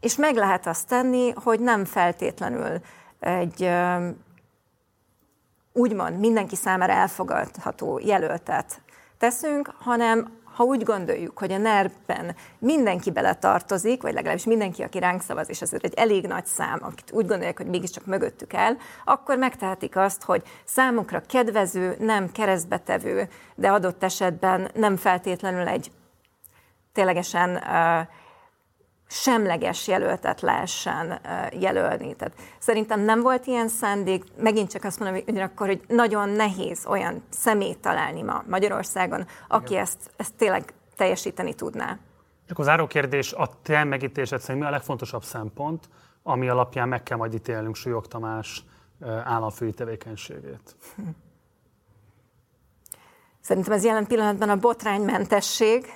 és meg lehet azt tenni, hogy nem feltétlenül egy úgymond mindenki számára elfogadható jelöltet teszünk, hanem ha úgy gondoljuk, hogy a NERB-ben mindenki bele tartozik, vagy legalábbis mindenki, aki ránk szavaz, és ez egy elég nagy szám, akit úgy gondolják, hogy mégiscsak mögöttük el, akkor megtehetik azt, hogy számukra kedvező, nem keresztbetevő, de adott esetben nem feltétlenül egy ténylegesen uh, semleges jelöltet lehessen jelölni. Tehát szerintem nem volt ilyen szándék, megint csak azt mondom, hogy akkor, hogy nagyon nehéz olyan szemét találni ma Magyarországon, aki ezt, ezt tényleg teljesíteni tudná. Csak az záró kérdés, a te megítésed szerint mi a legfontosabb szempont, ami alapján meg kell majd ítélnünk Súlyog Tamás államfői tevékenységét? Szerintem ez jelen pillanatban a botránymentesség.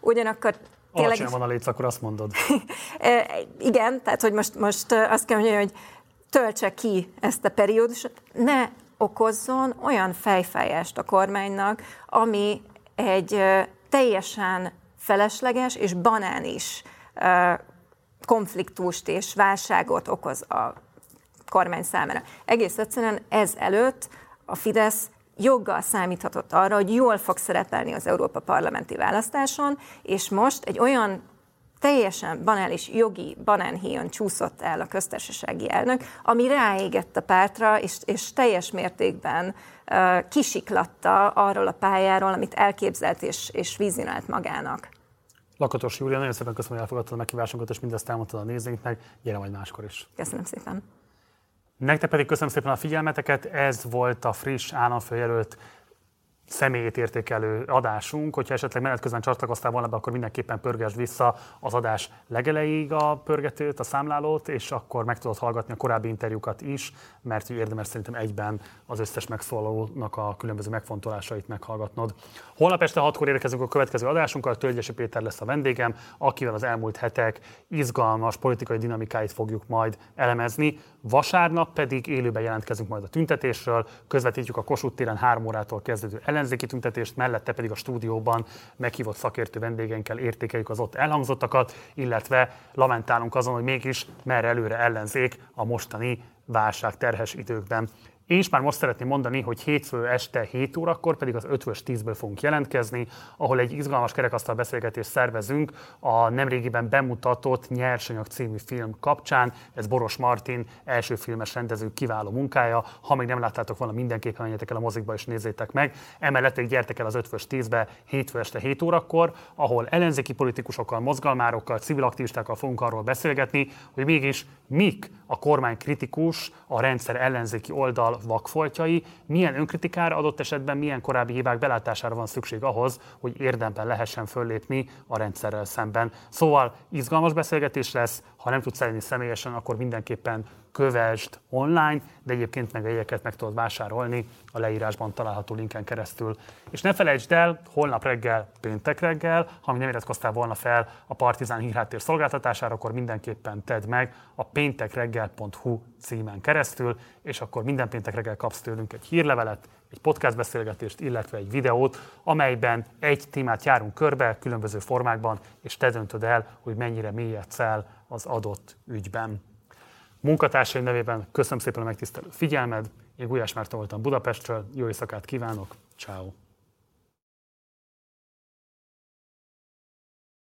Ugyanakkor tényleg... Alacsony van a léc, akkor azt mondod. Igen, tehát hogy most, most azt kell mondani, hogy töltse ki ezt a periódusot, ne okozzon olyan fejfájást a kormánynak, ami egy teljesen felesleges és banánis konfliktust és válságot okoz a kormány számára. Egész egyszerűen ez előtt a Fidesz joggal számíthatott arra, hogy jól fog szerepelni az Európa parlamenti választáson, és most egy olyan teljesen banális jogi banánhíjon csúszott el a köztársasági elnök, ami ráégett a pártra, és, és teljes mértékben uh, kisiklatta arról a pályáról, amit elképzelt és, és vizionált magának. Lakatos Júlia, nagyon szépen köszönöm, hogy elfogadtad a meghívásunkat, és mindezt elmondtad a nézőinknek. Gyere majd máskor is. Köszönöm szépen. Nektek pedig köszönöm szépen a figyelmeteket, ez volt a friss államfőjelölt személyét értékelő adásunk. Hogyha esetleg menet közben csatlakoztál volna be, akkor mindenképpen pörges vissza az adás legelejéig a pörgetőt, a számlálót, és akkor meg tudod hallgatni a korábbi interjúkat is, mert érdemes szerintem egyben az összes megszólalónak a különböző megfontolásait meghallgatnod. Holnap este hatkor érkezünk a következő adásunkkal, Tölgyesi Péter lesz a vendégem, akivel az elmúlt hetek izgalmas politikai dinamikáit fogjuk majd elemezni. Vasárnap pedig élőben jelentkezünk majd a tüntetésről, közvetítjük a Kossuth téren három órától kezdődő ellenzéki tüntetést, mellette pedig a stúdióban meghívott szakértő vendégeinkkel értékeljük az ott elhangzottakat, illetve lamentálunk azon, hogy mégis merre előre ellenzék a mostani válság terhes időkben. Én is már most szeretném mondani, hogy hétfő este 7 órakor pedig az 5 10-ből fogunk jelentkezni, ahol egy izgalmas kerekasztal beszélgetést szervezünk a nemrégiben bemutatott Nyersanyag című film kapcsán. Ez Boros Martin első filmes rendező kiváló munkája. Ha még nem láttátok volna, mindenképpen menjetek el a mozikba és nézzétek meg. Emellett pedig gyertek el az 5 10-be hétfő este 7 órakor, ahol ellenzéki politikusokkal, mozgalmárokkal, civil aktivistákkal fogunk arról beszélgetni, hogy mégis mik a kormány kritikus, a rendszer ellenzéki oldal vakfoltjai, milyen önkritikára adott esetben milyen korábbi hibák belátására van szükség ahhoz, hogy érdemben lehessen föllépni a rendszerrel szemben. Szóval izgalmas beszélgetés lesz, ha nem tudsz eljönni személyesen, akkor mindenképpen kövesd online, de egyébként meg egyeket meg tudod vásárolni a leírásban található linken keresztül. És ne felejtsd el, holnap reggel, péntek reggel, ha még nem iratkoztál volna fel a Partizán hírháttér szolgáltatására, akkor mindenképpen tedd meg a péntekreggel.hu címen keresztül, és akkor minden péntek reggel kapsz tőlünk egy hírlevelet, egy podcast beszélgetést, illetve egy videót, amelyben egy témát járunk körbe különböző formákban, és te döntöd el, hogy mennyire mélyedsz el az adott ügyben. Munkatársaim nevében köszönöm szépen a megtisztelő figyelmed, én Gulyás Márton voltam Budapestről, jó éjszakát kívánok, ciao.